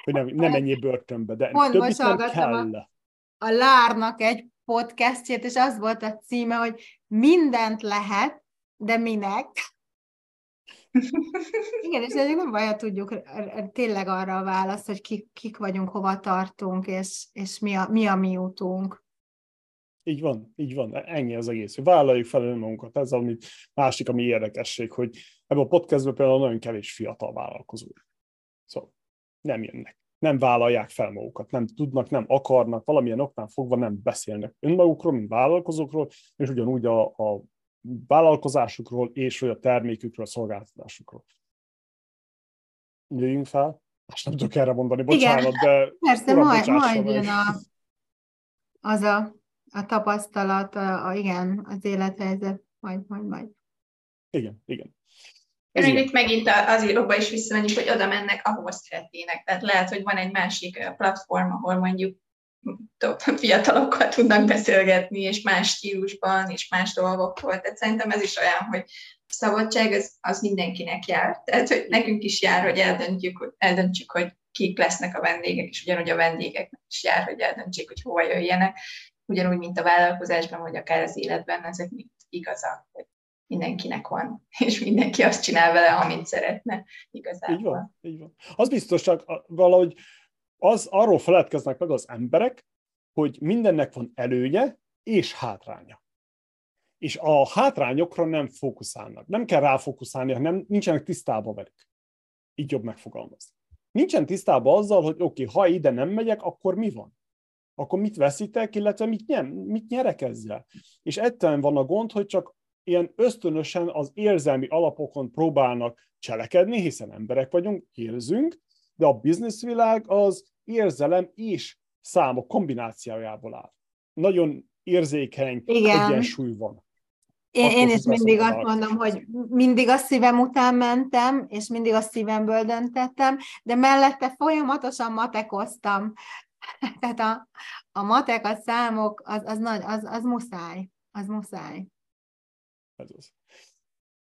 Hogy nem, nem ennyi börtönbe, de Pont többit nem kell. A, a Lárnak egy podcastjét, és az volt a címe, hogy mindent lehet, de minek? Igen, és nem baj, tudjuk tényleg arra a választ, hogy kik, kik vagyunk, hova tartunk, és, és mi, a, mi a mi útunk. Így van, így van, ennyi az egész. Vállaljuk fel önmagunkat. Ez ami másik, ami érdekesség, hogy ebben a podcastben például nagyon kevés fiatal vállalkozó. Szóval nem jönnek. Nem vállalják fel magukat, nem tudnak, nem akarnak, valamilyen oknál fogva nem beszélnek önmagukról, mint vállalkozókról, és ugyanúgy a, a vállalkozásukról és vagy a termékükről, a szolgáltatásukról. Jöjjünk fel. Most nem tudok erre mondani, bocsánat, Igen, de... Persze, majd, majd jön a, az a, a tapasztalat, a, a, igen, az élethelyzet, majd, majd, majd. Igen, igen. Ez Én itt megint az íróba is visszamegyünk, hogy oda mennek, ahova szeretnének. Tehát lehet, hogy van egy másik platform, ahol mondjuk fiatalokkal tudnak beszélgetni, és más stílusban, és más dolgokról. Tehát szerintem ez is olyan, hogy a szabadság az, az mindenkinek jár. Tehát, hogy nekünk is jár, hogy eldöntjük, eldöntjük, hogy kik lesznek a vendégek, és ugyanúgy a vendégeknek is jár, hogy eldöntsék, hogy hova jöjjenek. Ugyanúgy, mint a vállalkozásban, vagy akár az életben, ezek mind igazak, hogy mindenkinek van, [LAUGHS] és mindenki azt csinál vele, amit szeretne igazából. Így van, így van. Az biztos, csak valahogy az arról feledkeznek meg az emberek, hogy mindennek van előnye és hátránya. És a hátrányokra nem fókuszálnak. Nem kell ráfókuszálni, hanem nincsenek tisztában velük. Így jobb megfogalmazni. Nincsen tisztában azzal, hogy oké, okay, ha ide nem megyek, akkor mi van? Akkor mit veszítek, illetve mit, nyem, mit nyerek ezzel? És ettől van a gond, hogy csak ilyen ösztönösen az érzelmi alapokon próbálnak cselekedni, hiszen emberek vagyunk, érzünk, de a bizniszvilág az érzelem és számok kombinációjából áll. Nagyon érzékeny Igen. egyensúly van. Én, én is mindig azt mondom, hogy mindig a szívem után mentem, és mindig a szívemből döntettem, de mellette folyamatosan matekoztam. [LAUGHS] Tehát a, a matek, a számok, az, az, nagy, az, az muszáj. Az muszáj. Ez az.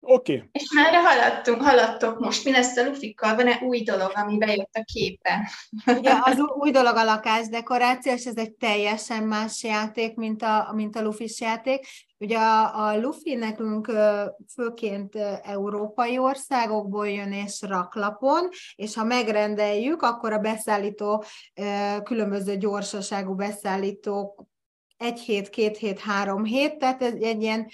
Oké. Okay. És merre haladtunk, haladtok most? Mi lesz a lufikkal? Van-e új dolog, ami bejött a képbe? Ugye az új dolog a lakásdekoráció, és ez egy teljesen más játék, mint a, mint a lufis játék. Ugye a, a lufi nekünk főként európai országokból jön és raklapon, és ha megrendeljük, akkor a beszállító különböző gyorsaságú beszállítók egy hét, két hét, három hét, tehát ez egy ilyen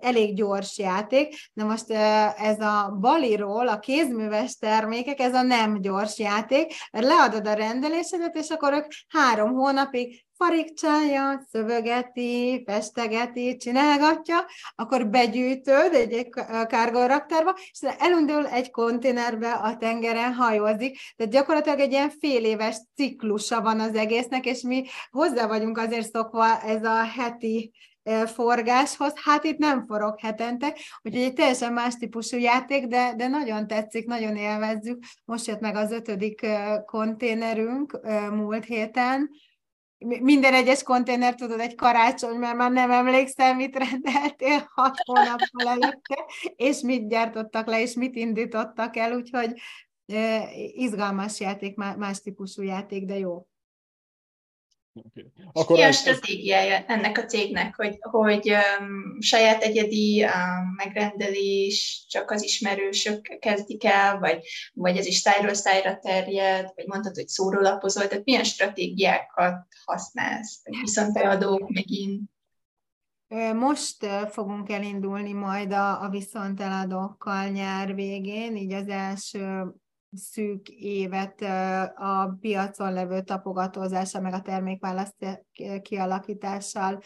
elég gyors játék. Na most ez a baliról, a kézműves termékek, ez a nem gyors játék, leadod a rendelésedet, és akkor ők három hónapig farigcsálja, szövegeti, festegeti, csinálgatja, akkor begyűjtöd egy, egy kárgoraktárba, és elindul egy konténerbe a tengeren hajózik. Tehát gyakorlatilag egy ilyen fél éves ciklusa van az egésznek, és mi hozzá vagyunk azért szokva ez a heti forgáshoz, hát itt nem forog hetente, úgyhogy egy teljesen más típusú játék, de, de nagyon tetszik, nagyon élvezzük. Most jött meg az ötödik konténerünk múlt héten, minden egyes konténer, tudod, egy karácsony, mert már nem emlékszem, mit rendeltél [LAUGHS] hat hónappal előtte, és mit gyártottak le, és mit indítottak el, úgyhogy izgalmas játék, más típusú játék, de jó. Okay. Akkor Mi a stratégiája ennek a cégnek, hogy, hogy um, saját egyedi um, megrendelés csak az ismerősök kezdik el, vagy, vagy ez is szájról szájra terjed, vagy mondtad, hogy szórólapozol, tehát milyen stratégiákat használsz, vagy viszont beadók megint? Most fogunk elindulni majd a, a viszonteladókkal nyár végén, így az első szűk évet a piacon levő tapogatózással, meg a termékválaszt kialakítással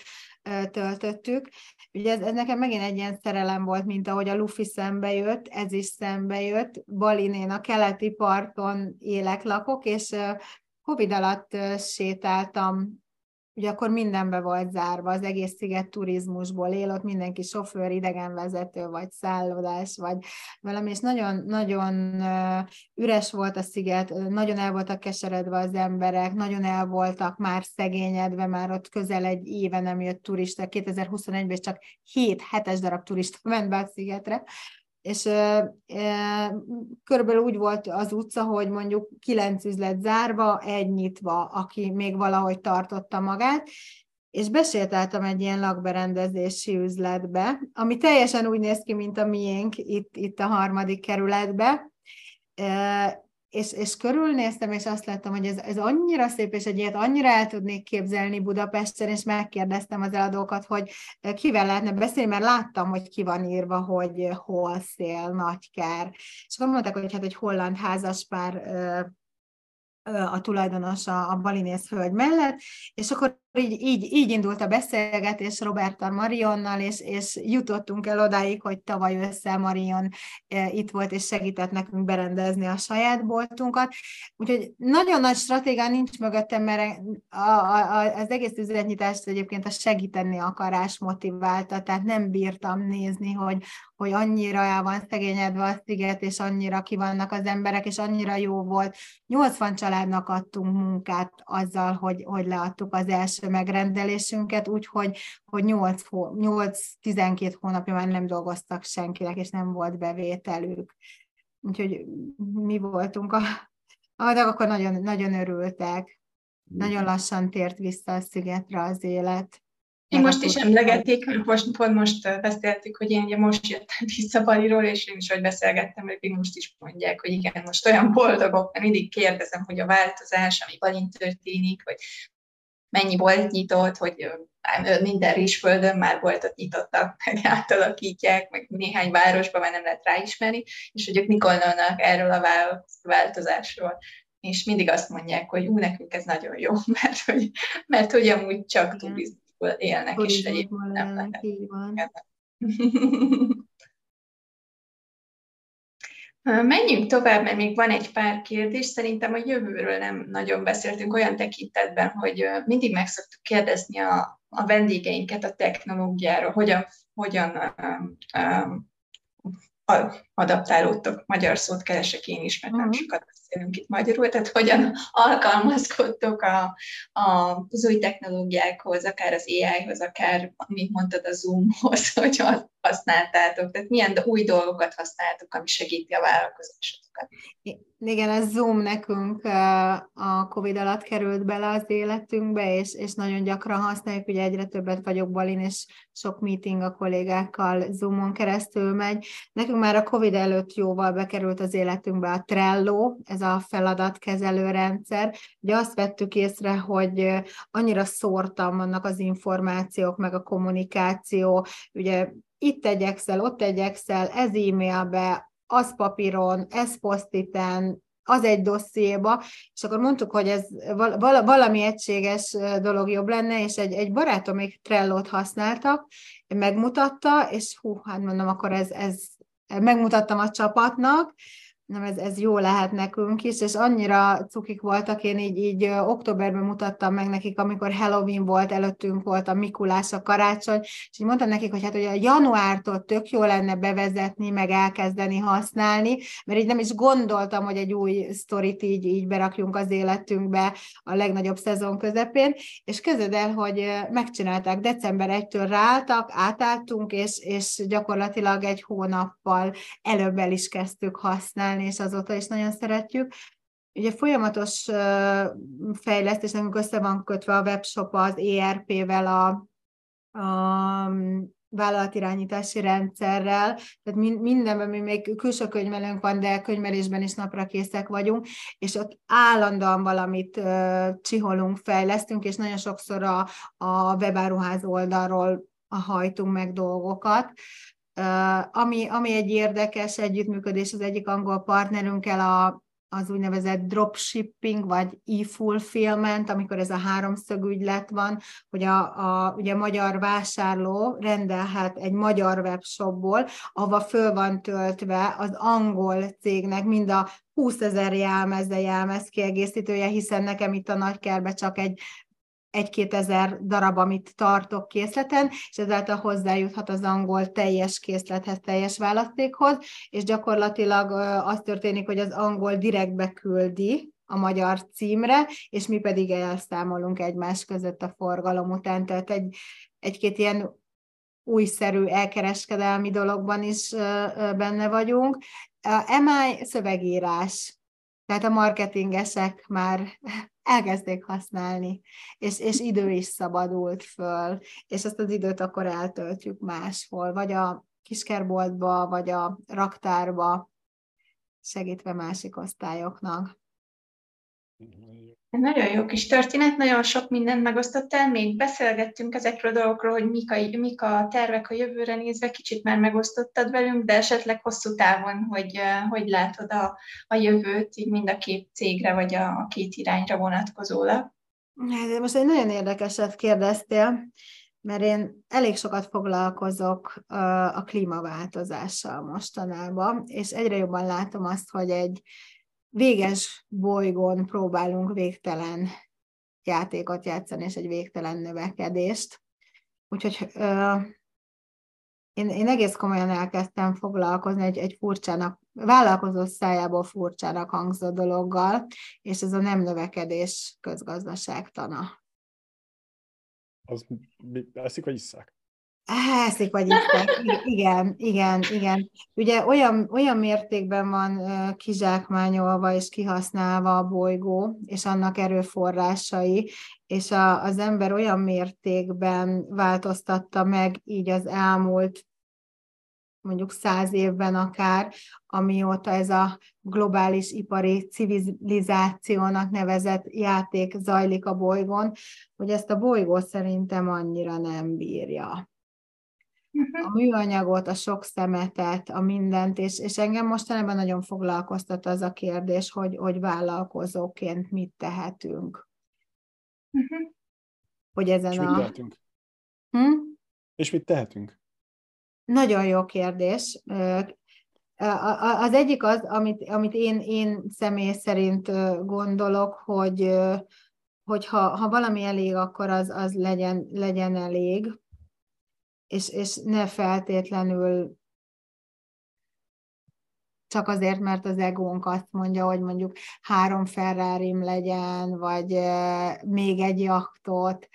töltöttük. Ugye ez, ez nekem megint egy ilyen szerelem volt, mint ahogy a Luffy szembe jött, ez is szembe jött. Balinén a keleti parton élek, lakok, és Covid alatt sétáltam ugye akkor mindenbe volt zárva, az egész sziget turizmusból él, ott mindenki sofőr, idegenvezető, vagy szállodás, vagy valami, és nagyon, nagyon üres volt a sziget, nagyon el voltak keseredve az emberek, nagyon el voltak már szegényedve, már ott közel egy éve nem jött turista, 2021-ben csak 7-7 darab turista ment be a szigetre, és e, e, körülbelül úgy volt az utca, hogy mondjuk kilenc üzlet zárva, egy nyitva, aki még valahogy tartotta magát, és besétáltam egy ilyen lakberendezési üzletbe, ami teljesen úgy néz ki, mint a miénk itt, itt a harmadik kerületbe, és, és körülnéztem, és azt láttam, hogy ez, ez annyira szép, és egy ilyet annyira el tudnék képzelni Budapesten, és megkérdeztem az eladókat, hogy kivel lehetne beszélni, mert láttam, hogy ki van írva, hogy hol szél, nagykár. És akkor mondták, hogy hát egy holland házaspár a tulajdonos a, a Balinész hölgy mellett, és akkor így, így, így indult a beszélgetés Roberta Marionnal, és, és jutottunk el odáig, hogy tavaly össze Marion e, itt volt, és segített nekünk berendezni a saját boltunkat. Úgyhogy nagyon nagy stratégia nincs mögöttem, mert a, a, az egész üzletnyitást egyébként a segíteni akarás motiválta, tehát nem bírtam nézni, hogy, hogy annyira el van szegényedve a sziget, és annyira ki vannak az emberek, és annyira jó volt. 80 családnak adtunk munkát azzal, hogy, hogy leadtuk az első megrendelésünket, úgyhogy hogy 8-12 hónapja már nem dolgoztak senkinek, és nem volt bevételük. Úgyhogy mi voltunk a, de akkor nagyon, nagyon örültek. Nagyon lassan tért vissza a szigetre az élet. Én most is emlegették, most, pont most beszéltük, hogy én ugye most jöttem vissza Baliról, és én is, hogy beszélgettem, hogy most is mondják, hogy igen, most olyan boldogok, mert mindig kérdezem, hogy a változás, ami Balin történik, vagy mennyi volt nyitott, hogy minden rizsföldön már boltot nyitottak, [LAUGHS] meg átalakítják, meg néhány városban már nem lehet ráismerni, és hogy ők mikor erről a változásról. És mindig azt mondják, hogy ú, nekünk ez nagyon jó, [LAUGHS] mert hogy, mert hogy amúgy csak turizmusból élnek, és egyébként nem lehet. [LAUGHS] Menjünk tovább, mert még van egy pár kérdés. Szerintem a jövőről nem nagyon beszéltünk olyan tekintetben, hogy mindig meg szoktuk kérdezni a, a vendégeinket a technológiáról, hogyan, hogyan um, um, adaptálódtok, magyar szót keresek én is, mert nem mhm. sokat beszélünk itt magyarul, tehát hogyan [LAUGHS] alkalmazkodtok a, a, az új technológiákhoz, akár az AI-hoz, akár, mint mondtad, a Zoomhoz, [LAUGHS] hogy használtátok, tehát milyen új dolgokat használtok, ami segíti a vállalkozásokat. Igen, ez Zoom nekünk a Covid alatt került bele az életünkbe, és, és nagyon gyakran használjuk, ugye egyre többet vagyok Balin, és sok meeting a kollégákkal Zoomon keresztül megy. Nekünk már a Covid előtt jóval bekerült az életünkbe a Trello, ez a feladatkezelő rendszer. Ugye azt vettük észre, hogy annyira szórtan vannak az információk, meg a kommunikáció, ugye itt egy Excel, ott egy Excel, ez e-mailbe, az papíron, ez posztiten, az egy dossziéba, és akkor mondtuk, hogy ez valami egységes dolog jobb lenne, és egy, egy barátom még Trello-t használtak, megmutatta, és hú, hát mondom, akkor ez, ez megmutattam a csapatnak, nem, ez, ez jó lehet nekünk is, és annyira cukik voltak, én így, így októberben mutattam meg nekik, amikor Halloween volt, előttünk volt a Mikulás, a karácsony, és így mondtam nekik, hogy hát hogy a januártól tök jó lenne bevezetni, meg elkezdeni használni, mert így nem is gondoltam, hogy egy új sztorit így, így berakjunk az életünkbe a legnagyobb szezon közepén, és kezded el, hogy megcsinálták, december 1-től ráálltak, átálltunk, és, és gyakorlatilag egy hónappal előbb el is kezdtük használni, használni, és azóta is nagyon szeretjük. Ugye folyamatos fejlesztés, nekünk össze van kötve a webshop az ERP-vel, a, a vállalatirányítási rendszerrel, tehát mindenben mi még külső könyvelőnk van, de könyvelésben is napra készek vagyunk, és ott állandóan valamit csiholunk, fejlesztünk, és nagyon sokszor a, a webáruház oldalról hajtunk meg dolgokat. Ami, ami egy érdekes együttműködés az egyik angol partnerünkkel a, az úgynevezett dropshipping, vagy e-fulfillment, amikor ez a háromszög ügylet van, hogy a, a, ugye a magyar vásárló rendelhet egy magyar webshopból, ahova föl van töltve az angol cégnek mind a 20 ezer jelmez, de jelmez kiegészítője, hiszen nekem itt a nagykerbe csak egy egy-két ezer darab, amit tartok készleten, és ezáltal hozzájuthat az angol teljes készlethez, teljes választékhoz, és gyakorlatilag az történik, hogy az angol direktbe küldi a magyar címre, és mi pedig elszámolunk egymás között a forgalom után, tehát egy, egy-két ilyen újszerű elkereskedelmi dologban is benne vagyunk. A MI szövegírás, tehát a marketingesek már elkezdték használni, és, és idő is szabadult föl, és ezt az időt akkor eltöltjük máshol, vagy a kiskerboltba, vagy a raktárba, segítve másik osztályoknak. Nagyon jó kis történet, nagyon sok mindent megosztottál, még beszélgettünk ezekről a dolgokról, hogy mik a, mik a tervek a jövőre nézve, kicsit már megosztottad velünk, de esetleg hosszú távon, hogy hogy látod a, a jövőt, így mind a két cégre, vagy a, a két irányra vonatkozólag. Hát, most egy nagyon érdekeset kérdeztél, mert én elég sokat foglalkozok a klímaváltozással mostanában, és egyre jobban látom azt, hogy egy véges bolygón próbálunk végtelen játékot játszani, és egy végtelen növekedést. Úgyhogy ö, én, én egész komolyan elkezdtem foglalkozni egy, egy furcsának, vállalkozó szájából furcsának hangzó dologgal, és ez a nem növekedés közgazdaságtana. Az eszik, vagy isszák? Eszik vagy iszek, igen, igen, igen. Ugye olyan, olyan mértékben van kizsákmányolva és kihasználva a bolygó, és annak erőforrásai, és a, az ember olyan mértékben változtatta meg így az elmúlt mondjuk száz évben akár, amióta ez a globális ipari civilizációnak nevezett játék zajlik a bolygón, hogy ezt a bolygó szerintem annyira nem bírja a [LAUGHS] műanyagot, a sok szemetet, a mindent, és, és engem mostanában nagyon foglalkoztat az a kérdés, hogy, hogy vállalkozóként mit tehetünk. Uh-huh. Hogy ezen és a... mit tehetünk? Hm? És mit tehetünk? Nagyon jó kérdés. Az egyik az, amit, amit én, én személy szerint gondolok, hogy, hogy ha, ha valami elég, akkor az, az legyen, legyen elég és, és ne feltétlenül csak azért, mert az egónk azt mondja, hogy mondjuk három ferrari legyen, vagy még egy jachtot.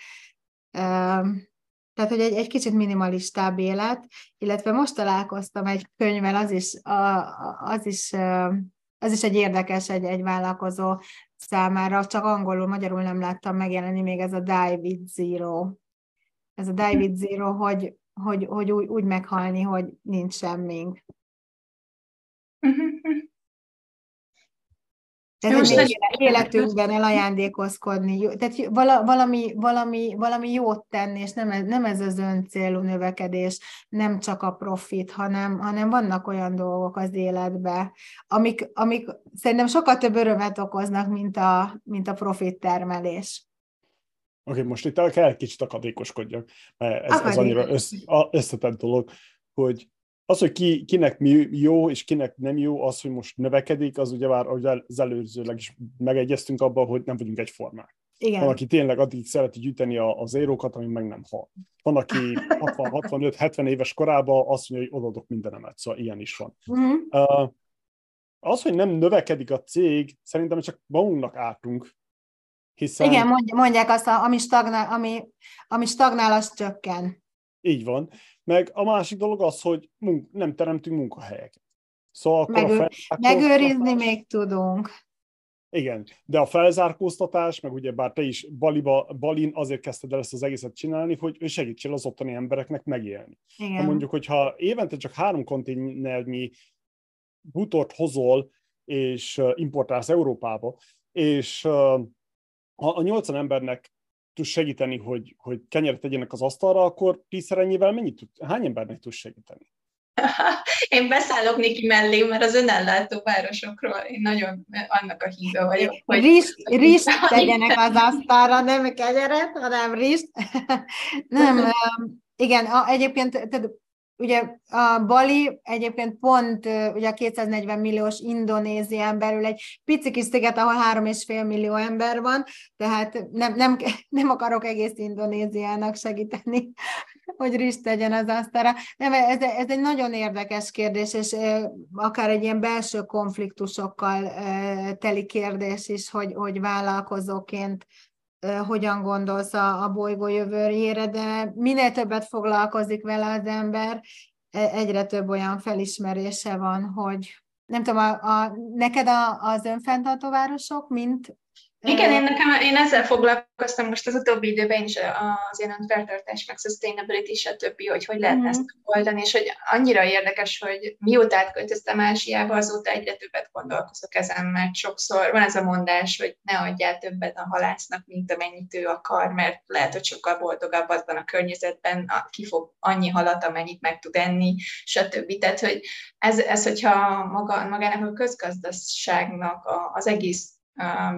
Tehát, hogy egy, egy kicsit minimalistább élet, illetve most találkoztam egy könyvvel, az is, az is, az is egy érdekes, egy, egy vállalkozó számára, csak angolul, magyarul nem láttam megjelenni még ez a Die with Zero. Ez a Die with Zero, hogy, hogy, hogy úgy, úgy meghalni, hogy nincs semmink. Tehát Most egy életünkben elajándékozkodni, tehát valami, valami, valami jót tenni, és nem ez, nem ez az öncélú növekedés, nem csak a profit, hanem, hanem vannak olyan dolgok az életben, amik, amik szerintem sokkal több örömet okoznak, mint a, mint a profit termelés. Oké, okay, most itt kell egy kicsit akadékoskodjak, mert ez, ez annyira össz, összetett dolog, hogy az, hogy ki, kinek mi jó, és kinek nem jó, az, hogy most növekedik, az ugye már az előzőleg is megegyeztünk abban, hogy nem vagyunk egyformák. Igen. Van, aki tényleg addig szereti gyűjteni az érókat, ami meg nem hal. Van, aki [LAUGHS] 60-65-70 éves korában azt mondja, hogy odadok mindenemet, szóval ilyen is van. Uh-huh. Uh, az, hogy nem növekedik a cég, szerintem csak magunknak ártunk, hiszen... Igen, mondják azt, ami stagnál, ami, ami stagnál, az csökken. Így van. Meg a másik dolog az, hogy munk- nem teremtünk munkahelyeket. Szóval akkor Megő- a megőrizni még tudunk. Igen, de a felzárkóztatás, meg ugye bár te is Baliba, Balin azért kezdted el ezt az egészet csinálni, hogy segítsél az ottani embereknek megélni. Igen. Ha mondjuk, hogyha évente csak három konténernyi butort hozol, és importálsz Európába, és ha a 80 embernek tudsz segíteni, hogy, hogy kenyeret tegyenek az asztalra, akkor tízszer ennyivel mennyit tud, hány embernek tudsz segíteni? [LAUGHS] Én beszállok Niki mellé, mert az önellátó városokról én nagyon annak a híve vagyok. Hogy... Rist, rist [LAUGHS] tegyenek az asztalra, nem kenyeret, hanem rist. [LAUGHS] nem, igen, egyébként Ugye a Bali egyébként pont ugye a 240 milliós Indonézián belül egy pici kis sziget, ahol 3,5 millió ember van, tehát nem, nem, [LAUGHS] nem akarok egész Indonéziának segíteni, [LAUGHS] hogy rist tegyen az asztalra. Nem, ez, ez egy nagyon érdekes kérdés, és akár egy ilyen belső konfliktusokkal teli kérdés is, hogy, hogy vállalkozóként hogyan gondolsz a, a bolygó jövőjére, de minél többet foglalkozik vele az ember, e, egyre több olyan felismerése van, hogy nem tudom, a, a, neked a, az önfenntartó városok, mint igen, én, nekem, én ezzel foglalkoztam most az utóbbi időben is az ilyen feltartás, meg sustainability, stb., hogy hogy lehet mm. ezt oldani, és hogy annyira érdekes, hogy mióta átköltöztem Ázsiába, azóta egyre többet gondolkozok ezen, mert sokszor van ez a mondás, hogy ne adjál többet a halásznak, mint amennyit ő akar, mert lehet, hogy sokkal boldogabb azban a környezetben, ki fog annyi halat, amennyit meg tud enni, stb. Tehát, hogy ez, ez hogyha maga, magának a közgazdaságnak az egész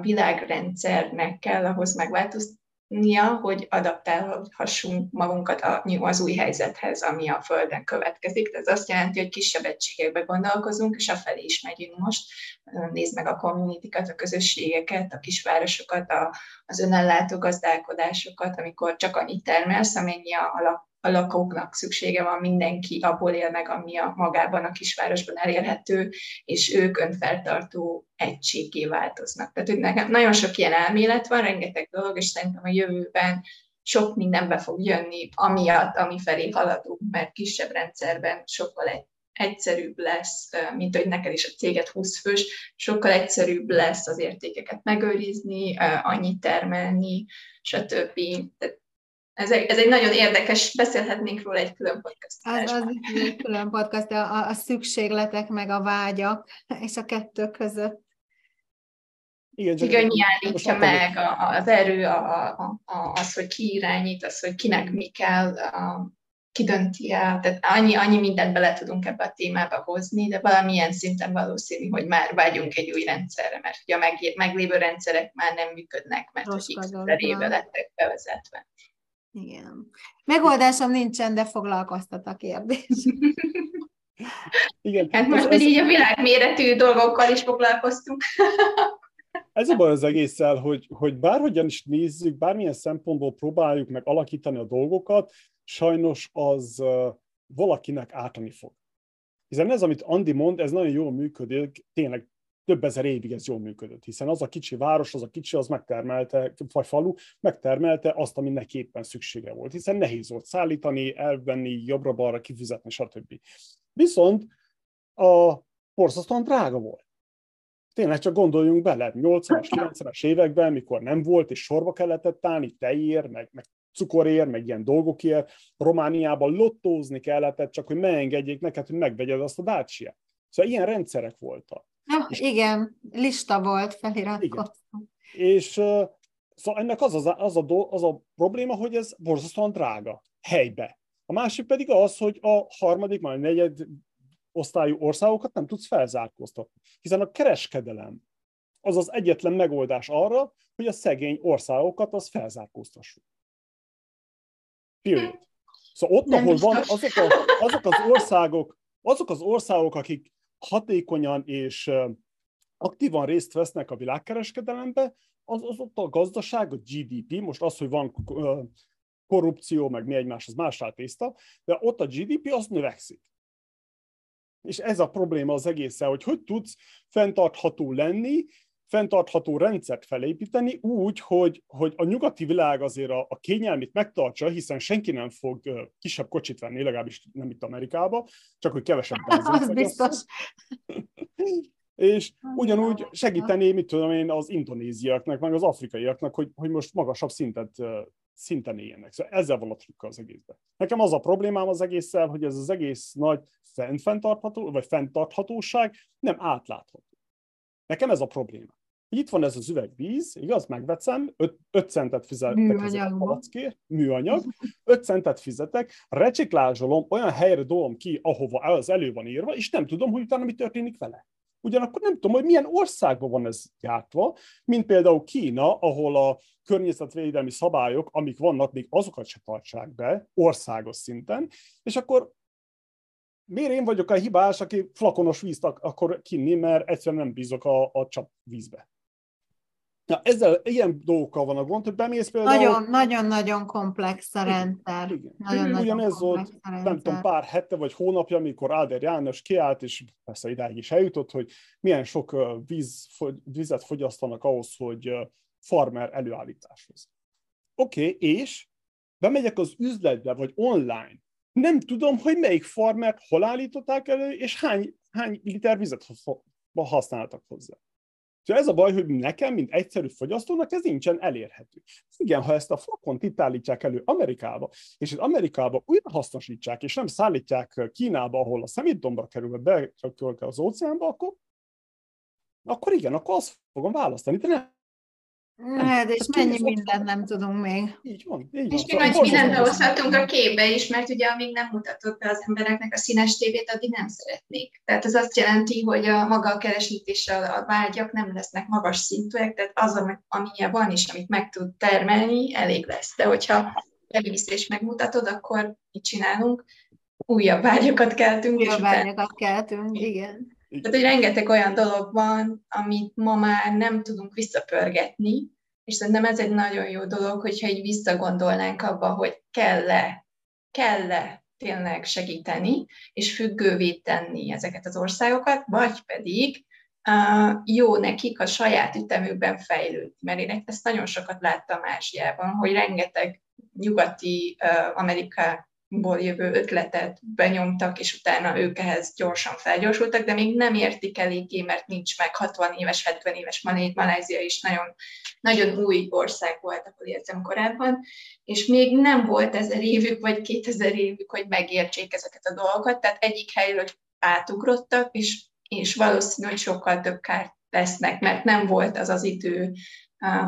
világrendszernek kell ahhoz megváltoznia, hogy adaptálhassunk magunkat az új helyzethez, ami a Földön következik. Ez azt jelenti, hogy kisebb egységekbe gondolkozunk, és afelé is megyünk most. Nézd meg a communitykat, a közösségeket, a kisvárosokat, a, az önellátó gazdálkodásokat, amikor csak annyit termelsz, amennyi a, a a lakóknak szüksége van, mindenki abból él meg, ami a magában a kisvárosban elérhető, és ők önfeltartó egységé változnak. Tehát hogy nekem nagyon sok ilyen elmélet van, rengeteg dolog, és szerintem a jövőben sok mindenbe fog jönni, amiatt, ami felé haladunk, mert kisebb rendszerben sokkal egy egyszerűbb lesz, mint hogy neked is a céget 20 fős, sokkal egyszerűbb lesz az értékeket megőrizni, annyit termelni, stb. Tehát ez egy, ez egy nagyon érdekes, beszélhetnénk róla egy külön podcast. Az, az egy külön podcast, a, a szükségletek meg a vágyak, és a kettő között. Igen, csak Igen állítja meg a, az erő, a, a, a, az, hogy ki irányít, az, hogy kinek mi kell, a, ki dönti el. Tehát annyi, annyi mindent bele tudunk ebbe a témába hozni, de valamilyen szinten valószínű, hogy már vágyunk egy új rendszerre, mert ugye a meg, meglévő rendszerek már nem működnek, mert Rossz hogy x éve lettek bevezetve. Igen. Megoldásom nincsen, de foglalkoztat a kérdés. Igen. Hát most, ez, hogy így a világméretű dolgokkal is foglalkoztunk. Ez a baj az egésszel, hogy, hogy bárhogyan is nézzük, bármilyen szempontból próbáljuk meg alakítani a dolgokat, sajnos az valakinek ártani fog. Hiszen ez, amit Andi mond, ez nagyon jól működik, tényleg több ezer évig ez jól működött, hiszen az a kicsi város, az a kicsi, az megtermelte, vagy falu, megtermelte azt, ami neki éppen szüksége volt, hiszen nehéz volt szállítani, elvenni, jobbra-balra kifizetni, stb. Viszont a borzasztóan drága volt. Tényleg csak gondoljunk bele, 80-as, 90-es években, mikor nem volt, és sorba kellett állni, tejér, meg, meg cukorért, meg ilyen dolgokért, Romániában lottózni kellett, csak hogy megengedjék neked, hogy megvegyed azt a dacia Szóval ilyen rendszerek voltak. Ja, és, igen, lista volt feliratkozva. És uh, szóval ennek az, az, az, a do, az a probléma, hogy ez borzasztóan drága helybe. A másik pedig az, hogy a harmadik, majd negyed osztályú országokat nem tudsz felzárkóztatni. Hiszen a kereskedelem az az egyetlen megoldás arra, hogy a szegény országokat az felzárkóztassuk. Period. Szóval ott, nem ahol van, azok, a, azok az országok, azok az országok, akik hatékonyan és aktívan részt vesznek a világkereskedelembe, az, az ott a gazdaság, a GDP, most az, hogy van korrupció, meg mi egymás, az más tészta, de ott a GDP az növekszik. És ez a probléma az egészen, hogy hogy tudsz fenntartható lenni, fenntartható rendszert felépíteni úgy, hogy, hogy a nyugati világ azért a, a kényelmét megtartsa, hiszen senki nem fog uh, kisebb kocsit venni, legalábbis nem itt Amerikába, csak hogy kevesebb [LAUGHS] Az biztos. [LAUGHS] és ugyanúgy segíteni, mit tudom én, az indonéziaknak, meg az afrikaiaknak, hogy, hogy most magasabb szintet, szinten éljenek. Szóval ezzel van a trükk az egészben. Nekem az a problémám az egésszel, hogy ez az egész nagy fenntartható, vagy fenntarthatóság nem átlátható. Nekem ez a probléma itt van ez az üveg víz, igaz, megveszem, 5 centet fizetek a palackért, műanyag, 5 centet fizetek, reciklázsolom, olyan helyre dolom ki, ahova az elő van írva, és nem tudom, hogy utána mi történik vele. Ugyanakkor nem tudom, hogy milyen országban van ez gyártva, mint például Kína, ahol a környezetvédelmi szabályok, amik vannak, még azokat se tartsák be országos szinten, és akkor miért én vagyok a hibás, aki flakonos vízt akar kinni, mert egyszerűen nem bízok a, a csap vízbe. Na, ezzel ilyen dolgokkal van a gond, hogy bemész például... Nagyon, nagyon-nagyon komplex a rendszer. Igen. Nagyon, Ugyanez volt, nem tudom, pár hete vagy hónapja, amikor Áder János kiállt, és persze idáig is eljutott, hogy milyen sok víz, vizet fogyasztanak ahhoz, hogy farmer előállításhoz. Oké, okay, és bemegyek az üzletbe, vagy online, nem tudom, hogy melyik farmert hol állították elő, és hány, hány liter vizet használtak hozzá. Szóval ez a baj, hogy nekem, mint egyszerű fogyasztónak, ez nincsen elérhető. Igen, ha ezt a flakont itt állítják elő Amerikába, és itt Amerikába újra hasznosítsák, és nem szállítják Kínába, ahol a szemétdombra kerül, be az óceánba, akkor, akkor igen, akkor azt fogom választani. De nem, Hát, és mennyi mindent nem tudunk még. Így van. Így és van. még nagy mindent behozhatunk a képbe is, mert ugye amíg nem mutatott be az embereknek a színes tévét, addig nem szeretnék. Tehát ez azt jelenti, hogy a maga a keresítés, a, a vágyak nem lesznek magas szintűek, tehát az, amilyen van is, amit meg tud termelni, elég lesz. De hogyha bevisz és megmutatod, akkor mit csinálunk? Újabb vágyakat keltünk. Újabb vágyakat keltünk, igen. Tehát, hogy rengeteg olyan dolog van, amit ma már nem tudunk visszapörgetni, és szerintem ez egy nagyon jó dolog, hogyha így visszagondolnánk abba, hogy kell-e, kell-e tényleg segíteni, és függővé tenni ezeket az országokat, vagy pedig uh, jó nekik a saját ütemükben fejlődni. Mert én ezt nagyon sokat láttam Ázsiában, hogy rengeteg nyugati uh, Amerika, ból jövő ötletet benyomtak, és utána ők ehhez gyorsan felgyorsultak, de még nem értik eléggé, mert nincs meg 60 éves, 70 éves Malázia is nagyon, nagyon új ország volt, ahol éltem korábban, és még nem volt ezer évük, vagy kétezer évük, hogy megértsék ezeket a dolgokat, tehát egyik helyről átugrottak, és, és valószínű, hogy sokkal több kárt lesznek, mert nem volt az az idő,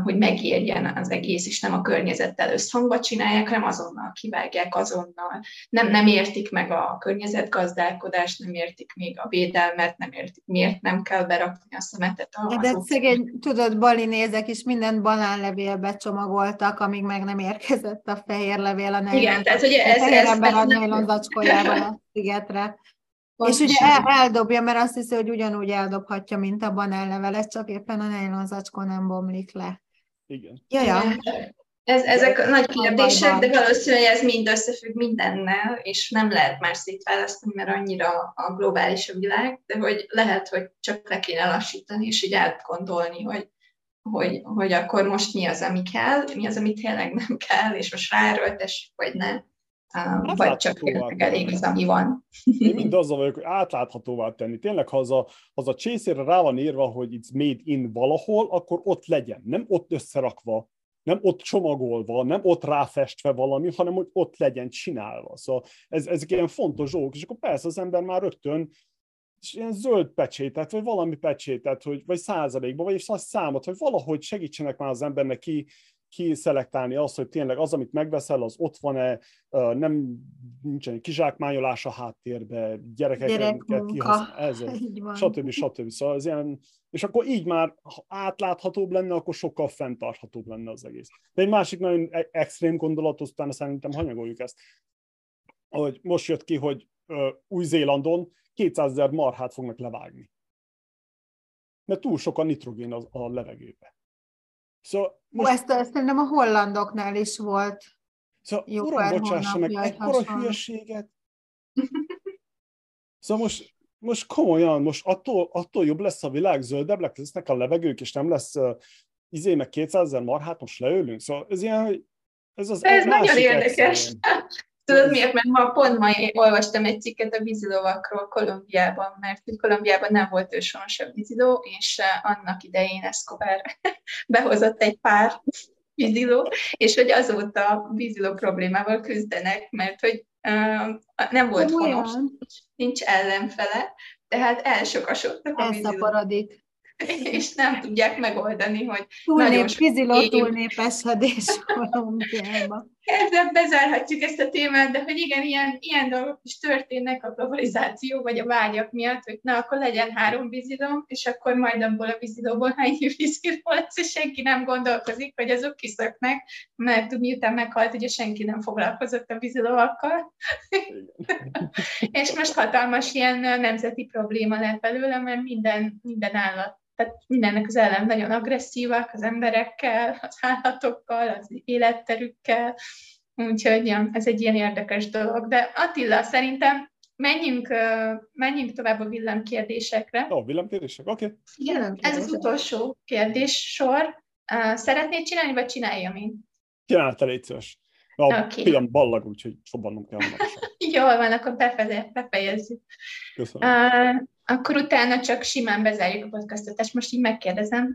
hogy megérjen az egész, és nem a környezettel összhangba csinálják, hanem azonnal kivágják, azonnal. Nem, nem értik meg a környezetgazdálkodást, nem értik még a védelmet, nem értik, miért nem kell berakni a szemetet. A, De szegény, tudod, balinézek is mindent banánlevélbe csomagoltak, amíg meg nem érkezett a fehér levél a nejlon. Igen, tehát ugye ez, ez, ez, a nejlon zacskójában a szigetre. És ugye el, eldobja, mert azt hiszi, hogy ugyanúgy eldobhatja, mint a banánlevelet, csak éppen a nejlon zacskó nem bomlik le. Igen. Ja, ja. Ez, ezek nagy kérdések, de valószínűleg ez mind összefügg mindennel, és nem lehet már szétválasztani, mert annyira a globális a világ, de hogy lehet, hogy csak le kéne lassítani, és így átgondolni, hogy, hogy, hogy akkor most mi az, ami kell, mi az, ami tényleg nem kell, és most ráerőltessük, vagy ne. Hát vagy csak elég az, ami van. Én mind azzal vagyok, hogy átláthatóvá tenni. Tényleg, ha az a, az a csészére rá van írva, hogy it's made in valahol, akkor ott legyen. Nem ott összerakva, nem ott csomagolva, nem ott ráfestve valami, hanem hogy ott legyen csinálva. Szóval ez, ezek ilyen fontos dolgok, és akkor persze az ember már rögtön és ilyen zöld pecsétet, vagy valami pecsétet, hogy, vagy százalékban, vagy azt számot, hogy valahogy segítsenek már az embernek ki, kiszelektálni azt, hogy tényleg az, amit megveszel, az ott van-e, nem nincsen kizsákmányolás a háttérbe, gyerekeket kihasználni, ez, [LAUGHS] stb. stb. Szóval ez ilyen, és akkor így már ha átláthatóbb lenne, akkor sokkal fenntarthatóbb lenne az egész. De egy másik nagyon e- extrém gondolat, aztán szerintem hanyagoljuk ezt, hogy most jött ki, hogy Új-Zélandon 200 ezer marhát fognak levágni. Mert túl sok a nitrogén a, a levegőbe. Szóval most... Ó, ezt, ezt nem a hollandoknál is volt. Szóval, Jó uram, bocsássa meg, ekkora hülyeséget. [LAUGHS] szóval most, most komolyan, most attól, attól jobb lesz a világ, zöldebb lesznek a levegők, és nem lesz uh, izé meg 200 ezer marhát, most leülünk. Szóval ez ilyen, hogy ez az Ez nagyon érdekes. Extrém. Tudod miért? Mert ma pont ma olvastam egy cikket a vízilovakról Kolumbiában, mert hogy Kolumbiában nem volt őshonosabb víziló, és eh, annak idején Escobar [LAUGHS] behozott egy pár víziló, és hogy azóta víziló problémával küzdenek, mert hogy uh, nem volt honos, nincs ellenfele, tehát elsokasodtak a víziló [LAUGHS] és nem tudják megoldani, hogy Túlnép, nagyon sok víziló túlnépesedés Kolumbiában. Ezzel bezárhatjuk ezt a témát, de hogy igen, ilyen, ilyen dolgok is történnek a globalizáció vagy a vágyak miatt, hogy na, akkor legyen három vízilom, és akkor majd abból a vízilóból hány [LAUGHS] víziló lesz, és senki nem gondolkozik, hogy azok kiszöknek, mert miután meghalt, ugye senki nem foglalkozott a vízilóakkal. [LAUGHS] és most hatalmas ilyen nemzeti probléma lett belőle, mert minden, minden állat tehát mindennek az ellen nagyon agresszívak az emberekkel, az állatokkal, az életterükkel, úgyhogy ja, ez egy ilyen érdekes dolog. De Attila, szerintem menjünk, menjünk tovább a villámkérdésekre. Ó, oh, villámkérdések, oké. Okay. Igen, ez az utolsó kérdés sor. Szeretnéd csinálni, vagy csináljam én? Csinálj te, légy szíves. A okay. pillanat ballag, úgyhogy kell. [LAUGHS] Jól van, akkor befejezzük. Köszönöm. Uh, akkor utána csak simán bezárjuk a podcastot, és most így megkérdezem.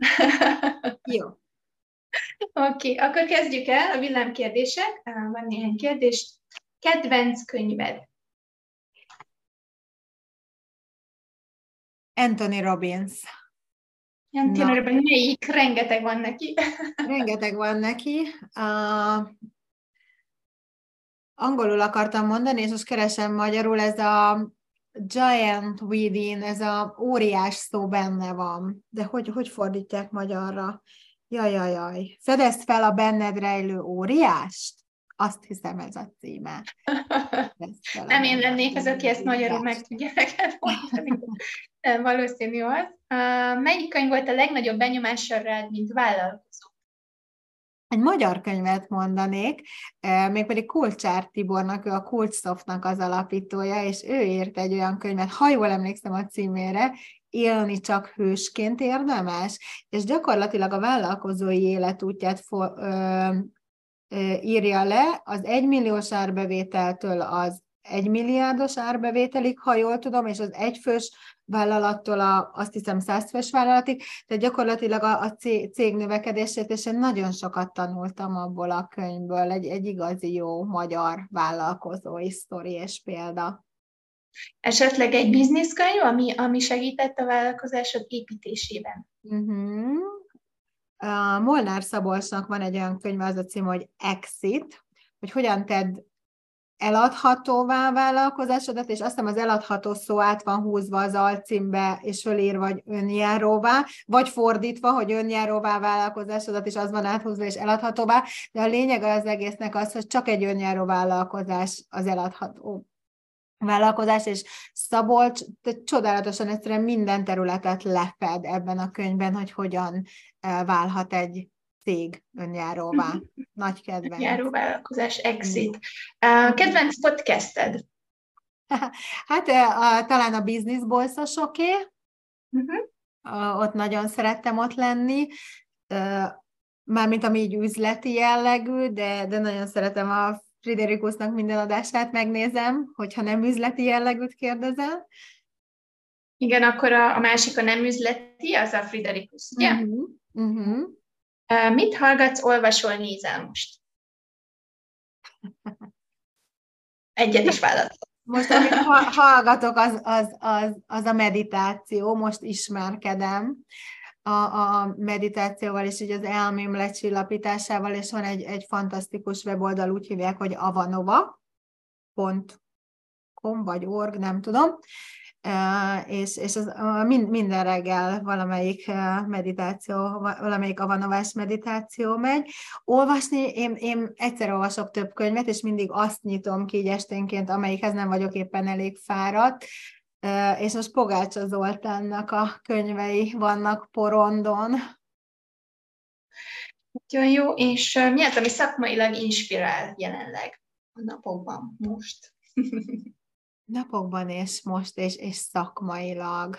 [LAUGHS] Jó. Oké, okay, akkor kezdjük el a villámkérdések. Van néhány kérdés. Kedvenc könyved? Anthony Robbins. Anthony Robbins, melyik? Rengeteg van neki. [LAUGHS] Rengeteg van neki. Uh, angolul akartam mondani, és most keresem magyarul, ez a giant within, ez a óriás szó benne van. De hogy, hogy fordítják magyarra? Jaj, jaj, jaj. Fedezd fel a benned rejlő óriást? Azt hiszem ez a címe. Nem én lennék az, aki ezt magyarul meg tudja neked mondani. Valószínű az. Melyik könyv volt a legnagyobb benyomással rád, mint vállalkozó? Egy magyar könyvet mondanék, mégpedig Kulcsár Tibornak, ő a Kulcsoftnak az alapítója, és ő írt egy olyan könyvet, ha jól emlékszem a címére, élni csak hősként érdemes, és gyakorlatilag a vállalkozói életútját for, ö, ö, írja le, az egymilliós árbevételtől az egymilliárdos árbevételig, ha jól tudom, és az egyfős vállalattól a, azt hiszem százfős vállalatig, tehát gyakorlatilag a, a cég növekedését, és én nagyon sokat tanultam abból a könyvből, egy, egy igazi jó magyar vállalkozói sztori és példa. Esetleg egy bizniszkönyv, ami, ami segített a vállalkozásod építésében? Uh-huh. A Molnár Szabolcsnak van egy olyan könyv, az a cím, hogy Exit, hogy hogyan tedd eladhatóvá vállalkozásodat, és azt hiszem az eladható szó át van húzva az alcímbe, és fölír vagy önjáróvá, vagy fordítva, hogy önjáróvá vállalkozásodat, és az van áthúzva, és eladhatóvá, de a lényeg az egésznek az, hogy csak egy önjáró vállalkozás az eladható vállalkozás, és Szabolcs csodálatosan egyszerűen minden területet lefed ebben a könyvben, hogy hogyan eh, válhat egy cég önjáróvá. Nagy kedvenc. Járó vállalkozás, exit. Kedvenc podcasted? [LAUGHS] Hát a, talán a Business Bolszosoké. Uh-huh. Ott nagyon szerettem ott lenni. Mármint ami így üzleti jellegű, de, de nagyon szeretem a Friderikusnak minden adását megnézem, hogyha nem üzleti jellegűt kérdezel. Igen, akkor a, a másik a nem üzleti, az a Friderikus, ugye? Uh-huh. Uh-huh. Mit hallgatsz, olvasol, nézel most? [LAUGHS] Egyet is válaszol. Most, amit hallgatok, az, az, az, az a meditáció, most ismerkedem a, a meditációval, és így az elmém lecsillapításával, és van egy, egy fantasztikus weboldal, úgy hívják, hogy avanova.com vagy org, nem tudom, és, és az, minden reggel valamelyik meditáció, valamelyik avanovás meditáció megy. Olvasni, én, én egyszer olvasok több könyvet, és mindig azt nyitom ki így esténként, amelyikhez nem vagyok éppen elég fáradt, és most Pogácsa Zoltánnak a könyvei vannak porondon. Nagyon jó, és mi az, ami szakmailag inspirál jelenleg a napokban most? [LAUGHS] napokban és most, és, és szakmailag.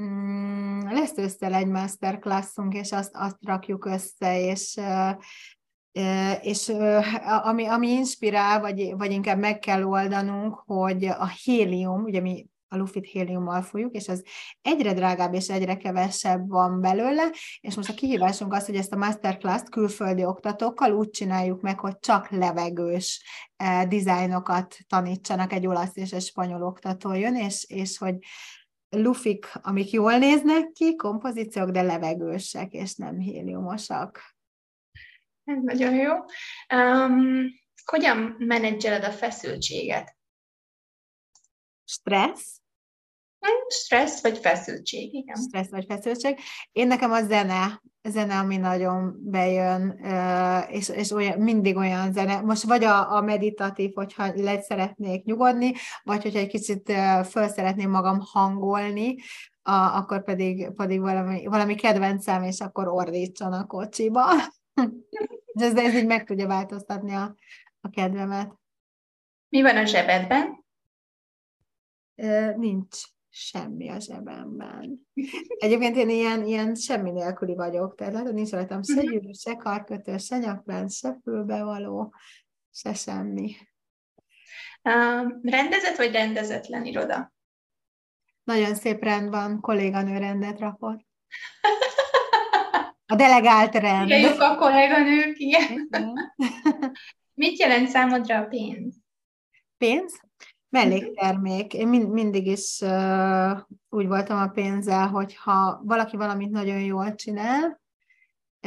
Mm, lesz össze egy masterclassunk, és azt, azt rakjuk össze, és és ami, ami inspirál, vagy, vagy inkább meg kell oldanunk, hogy a hélium, ugye mi a lufit héliummal fújjuk, és az egyre drágább és egyre kevesebb van belőle, és most a kihívásunk az, hogy ezt a masterclass-t külföldi oktatókkal úgy csináljuk meg, hogy csak levegős eh, dizájnokat tanítsanak, egy olasz és egy spanyol oktató jön, és, és hogy lufik, amik jól néznek ki, kompozíciók, de levegősek, és nem héliumosak. Ez nagyon jó. Um, hogyan menedzseled a feszültséget? Stressz, Stressz vagy feszültség, igen. Stressz vagy feszültség. Én nekem a zene, a zene, ami nagyon bejön, és, és olyan, mindig olyan zene. Most vagy a, a meditatív, hogyha le szeretnék nyugodni, vagy hogyha egy kicsit föl szeretném magam hangolni, a, akkor pedig, pedig valami, valami kedvencem, és akkor ordítson a kocsiba. [LAUGHS] ez, ez így meg tudja változtatni a, a kedvemet. Mi van a zsebedben? Nincs semmi a zsebemben. Egyébként én ilyen, ilyen semmi nélküli vagyok, tehát látod, nincs rajtam se mhm. gyűrű, se karkötő, se nyaklánc, se fülbevaló, se semmi. Uh, rendezett vagy rendezetlen iroda? Nagyon szép rend van, kolléganő rendet rakott. A delegált rend. Igen, a kolléganők, igen. Mit jelent számodra a pénz? Pénz? Melléktermék. Én mind, mindig is uh, úgy voltam a pénzzel, hogy ha valaki valamit nagyon jól csinál,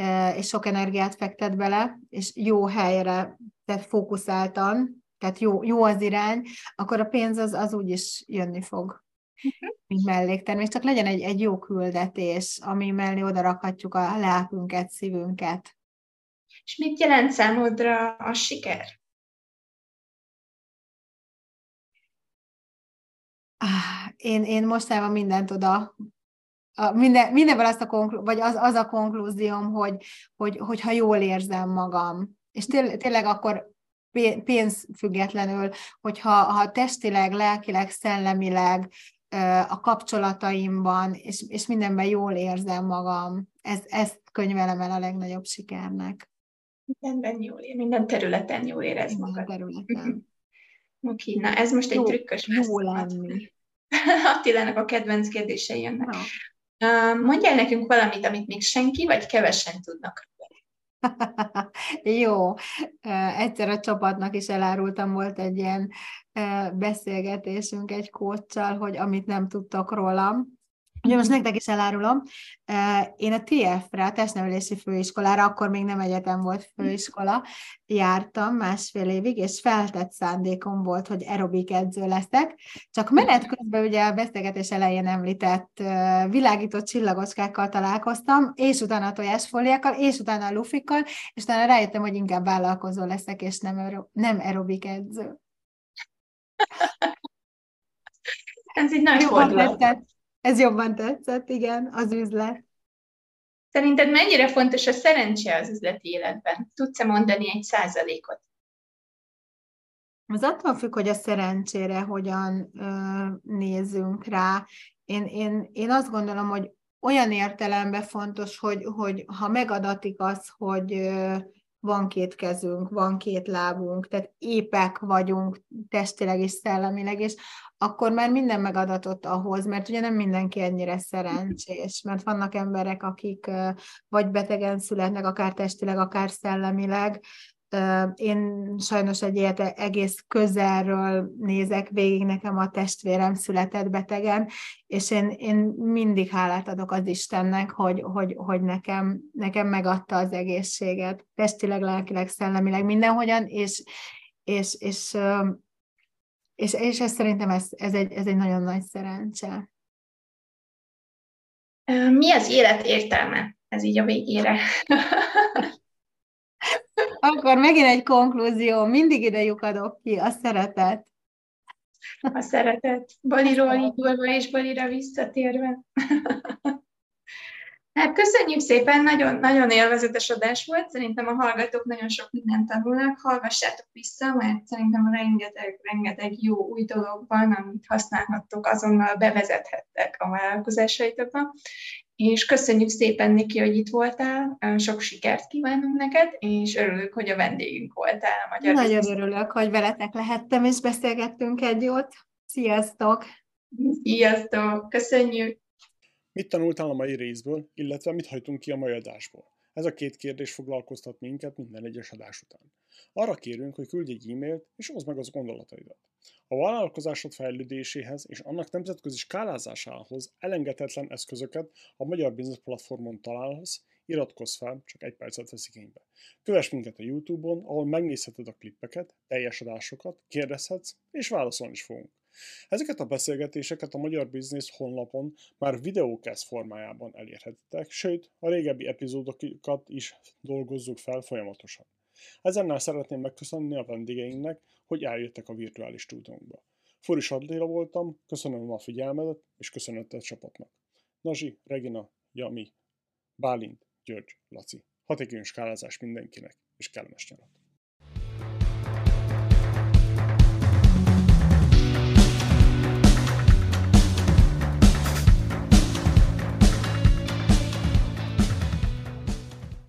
uh, és sok energiát fektet bele, és jó helyre, tehát fókuszáltan, tehát jó, jó az irány, akkor a pénz az, az úgy is jönni fog, uh-huh. mint melléktermék. Csak legyen egy, egy jó küldetés, ami mellé oda rakhatjuk a lelkünket, szívünket. És mit jelent számodra a siker? Én, én mostában mindent oda, a, minden, mindenben azt a konklú, vagy az, az a konklúzióm, hogy, hogy, hogyha jól érzem magam, és tél, tényleg akkor pénz függetlenül, hogyha ha testileg, lelkileg, szellemileg, a kapcsolataimban, és, és mindenben jól érzem magam. Ez, ezt könyvelem el a legnagyobb sikernek. Mindenben jól ér, minden területen jól érez magad. területen. [LAUGHS] Oké, na ez most egy trükkös Jó lenni. [LAUGHS] Attilának a kedvenc kérdései jönnek. No. Mondjál nekünk valamit, amit még senki vagy kevesen tudnak. [LAUGHS] Jó, egyszer a csapatnak is elárultam, volt egy ilyen beszélgetésünk egy kócsal, hogy amit nem tudtok rólam, Ugye most nektek is elárulom, én a TF-re, a testnevelési főiskolára, akkor még nem egyetem volt főiskola, jártam másfél évig, és feltett szándékom volt, hogy aerobik edző leszek. Csak menet közben ugye a beszélgetés elején említett világító csillagoskákkal találkoztam, és utána a tojásfóliákkal, és utána a lufikkal, és utána rájöttem, hogy inkább vállalkozó leszek, és nem, nem aerobik edző. Ez így nagy fordulat. Ez jobban tetszett, igen, az üzlet. Szerinted mennyire fontos a szerencse az üzleti életben? Tudsz-e mondani egy százalékot? Az attól függ, hogy a szerencsére hogyan ö, nézzünk rá. Én, én, én azt gondolom, hogy olyan értelemben fontos, hogy, hogy ha megadatik az, hogy ö, van két kezünk, van két lábunk, tehát épek vagyunk testileg és szellemileg, és akkor már minden megadatott ahhoz, mert ugye nem mindenki ennyire szerencsés, mert vannak emberek, akik vagy betegen születnek, akár testileg, akár szellemileg, én sajnos egy ilyet egész közelről nézek végig, nekem a testvérem született betegen, és én, én mindig hálát adok az Istennek, hogy, hogy, hogy nekem, nekem megadta az egészséget, testileg, lelkileg, szellemileg, mindenhogyan, és, és, és, és, és ez szerintem ez, ez, egy, ez egy nagyon nagy szerencse. Mi az élet értelme? Ez így a végére. [LAUGHS] Akkor megint egy konklúzió, mindig ide lyukadok ki, a szeretet. A szeretet. Baliról indulva és Balira visszatérve. Hát köszönjük szépen, nagyon, nagyon élvezetes adás volt, szerintem a hallgatók nagyon sok mindent tanulnak, hallgassátok vissza, mert szerintem rengeteg, rengeteg jó új dolog van, amit használhattok, azonnal bevezethettek a vállalkozásaitokba, és köszönjük szépen, Niki, hogy itt voltál, sok sikert kívánunk neked, és örülök, hogy a vendégünk voltál a Magyar Nagyon Biztos. örülök, hogy veletek lehettem, és beszélgettünk egy jót. Sziasztok! Sziasztok! Köszönjük! Mit tanultál a mai részből, illetve mit hajtunk ki a mai adásból? Ez a két kérdés foglalkoztat minket minden egyes adás után. Arra kérünk, hogy küldj egy e-mailt, és oszd meg az gondolataidat. A vállalkozásod fejlődéséhez és annak nemzetközi skálázásához elengedhetetlen eszközöket a Magyar Business Platformon találhatsz, iratkozz fel, csak egy percet vesz igénybe. Kövess minket a Youtube-on, ahol megnézheted a klippeket, teljes adásokat, kérdezhetsz, és válaszolni is fogunk. Ezeket a beszélgetéseket a Magyar Business honlapon már videókesz formájában elérhetitek, sőt, a régebbi epizódokat is dolgozzuk fel folyamatosan. Ezennel szeretném megköszönni a vendégeinknek, hogy eljöttek a virtuális stúdiónkba. Furis Adléla voltam, köszönöm a figyelmedet, és köszönöm a csapatnak. Nazsi, Regina, Jami, Bálint, György, Laci. Hatékony skálázás mindenkinek, és kellemes nyarat!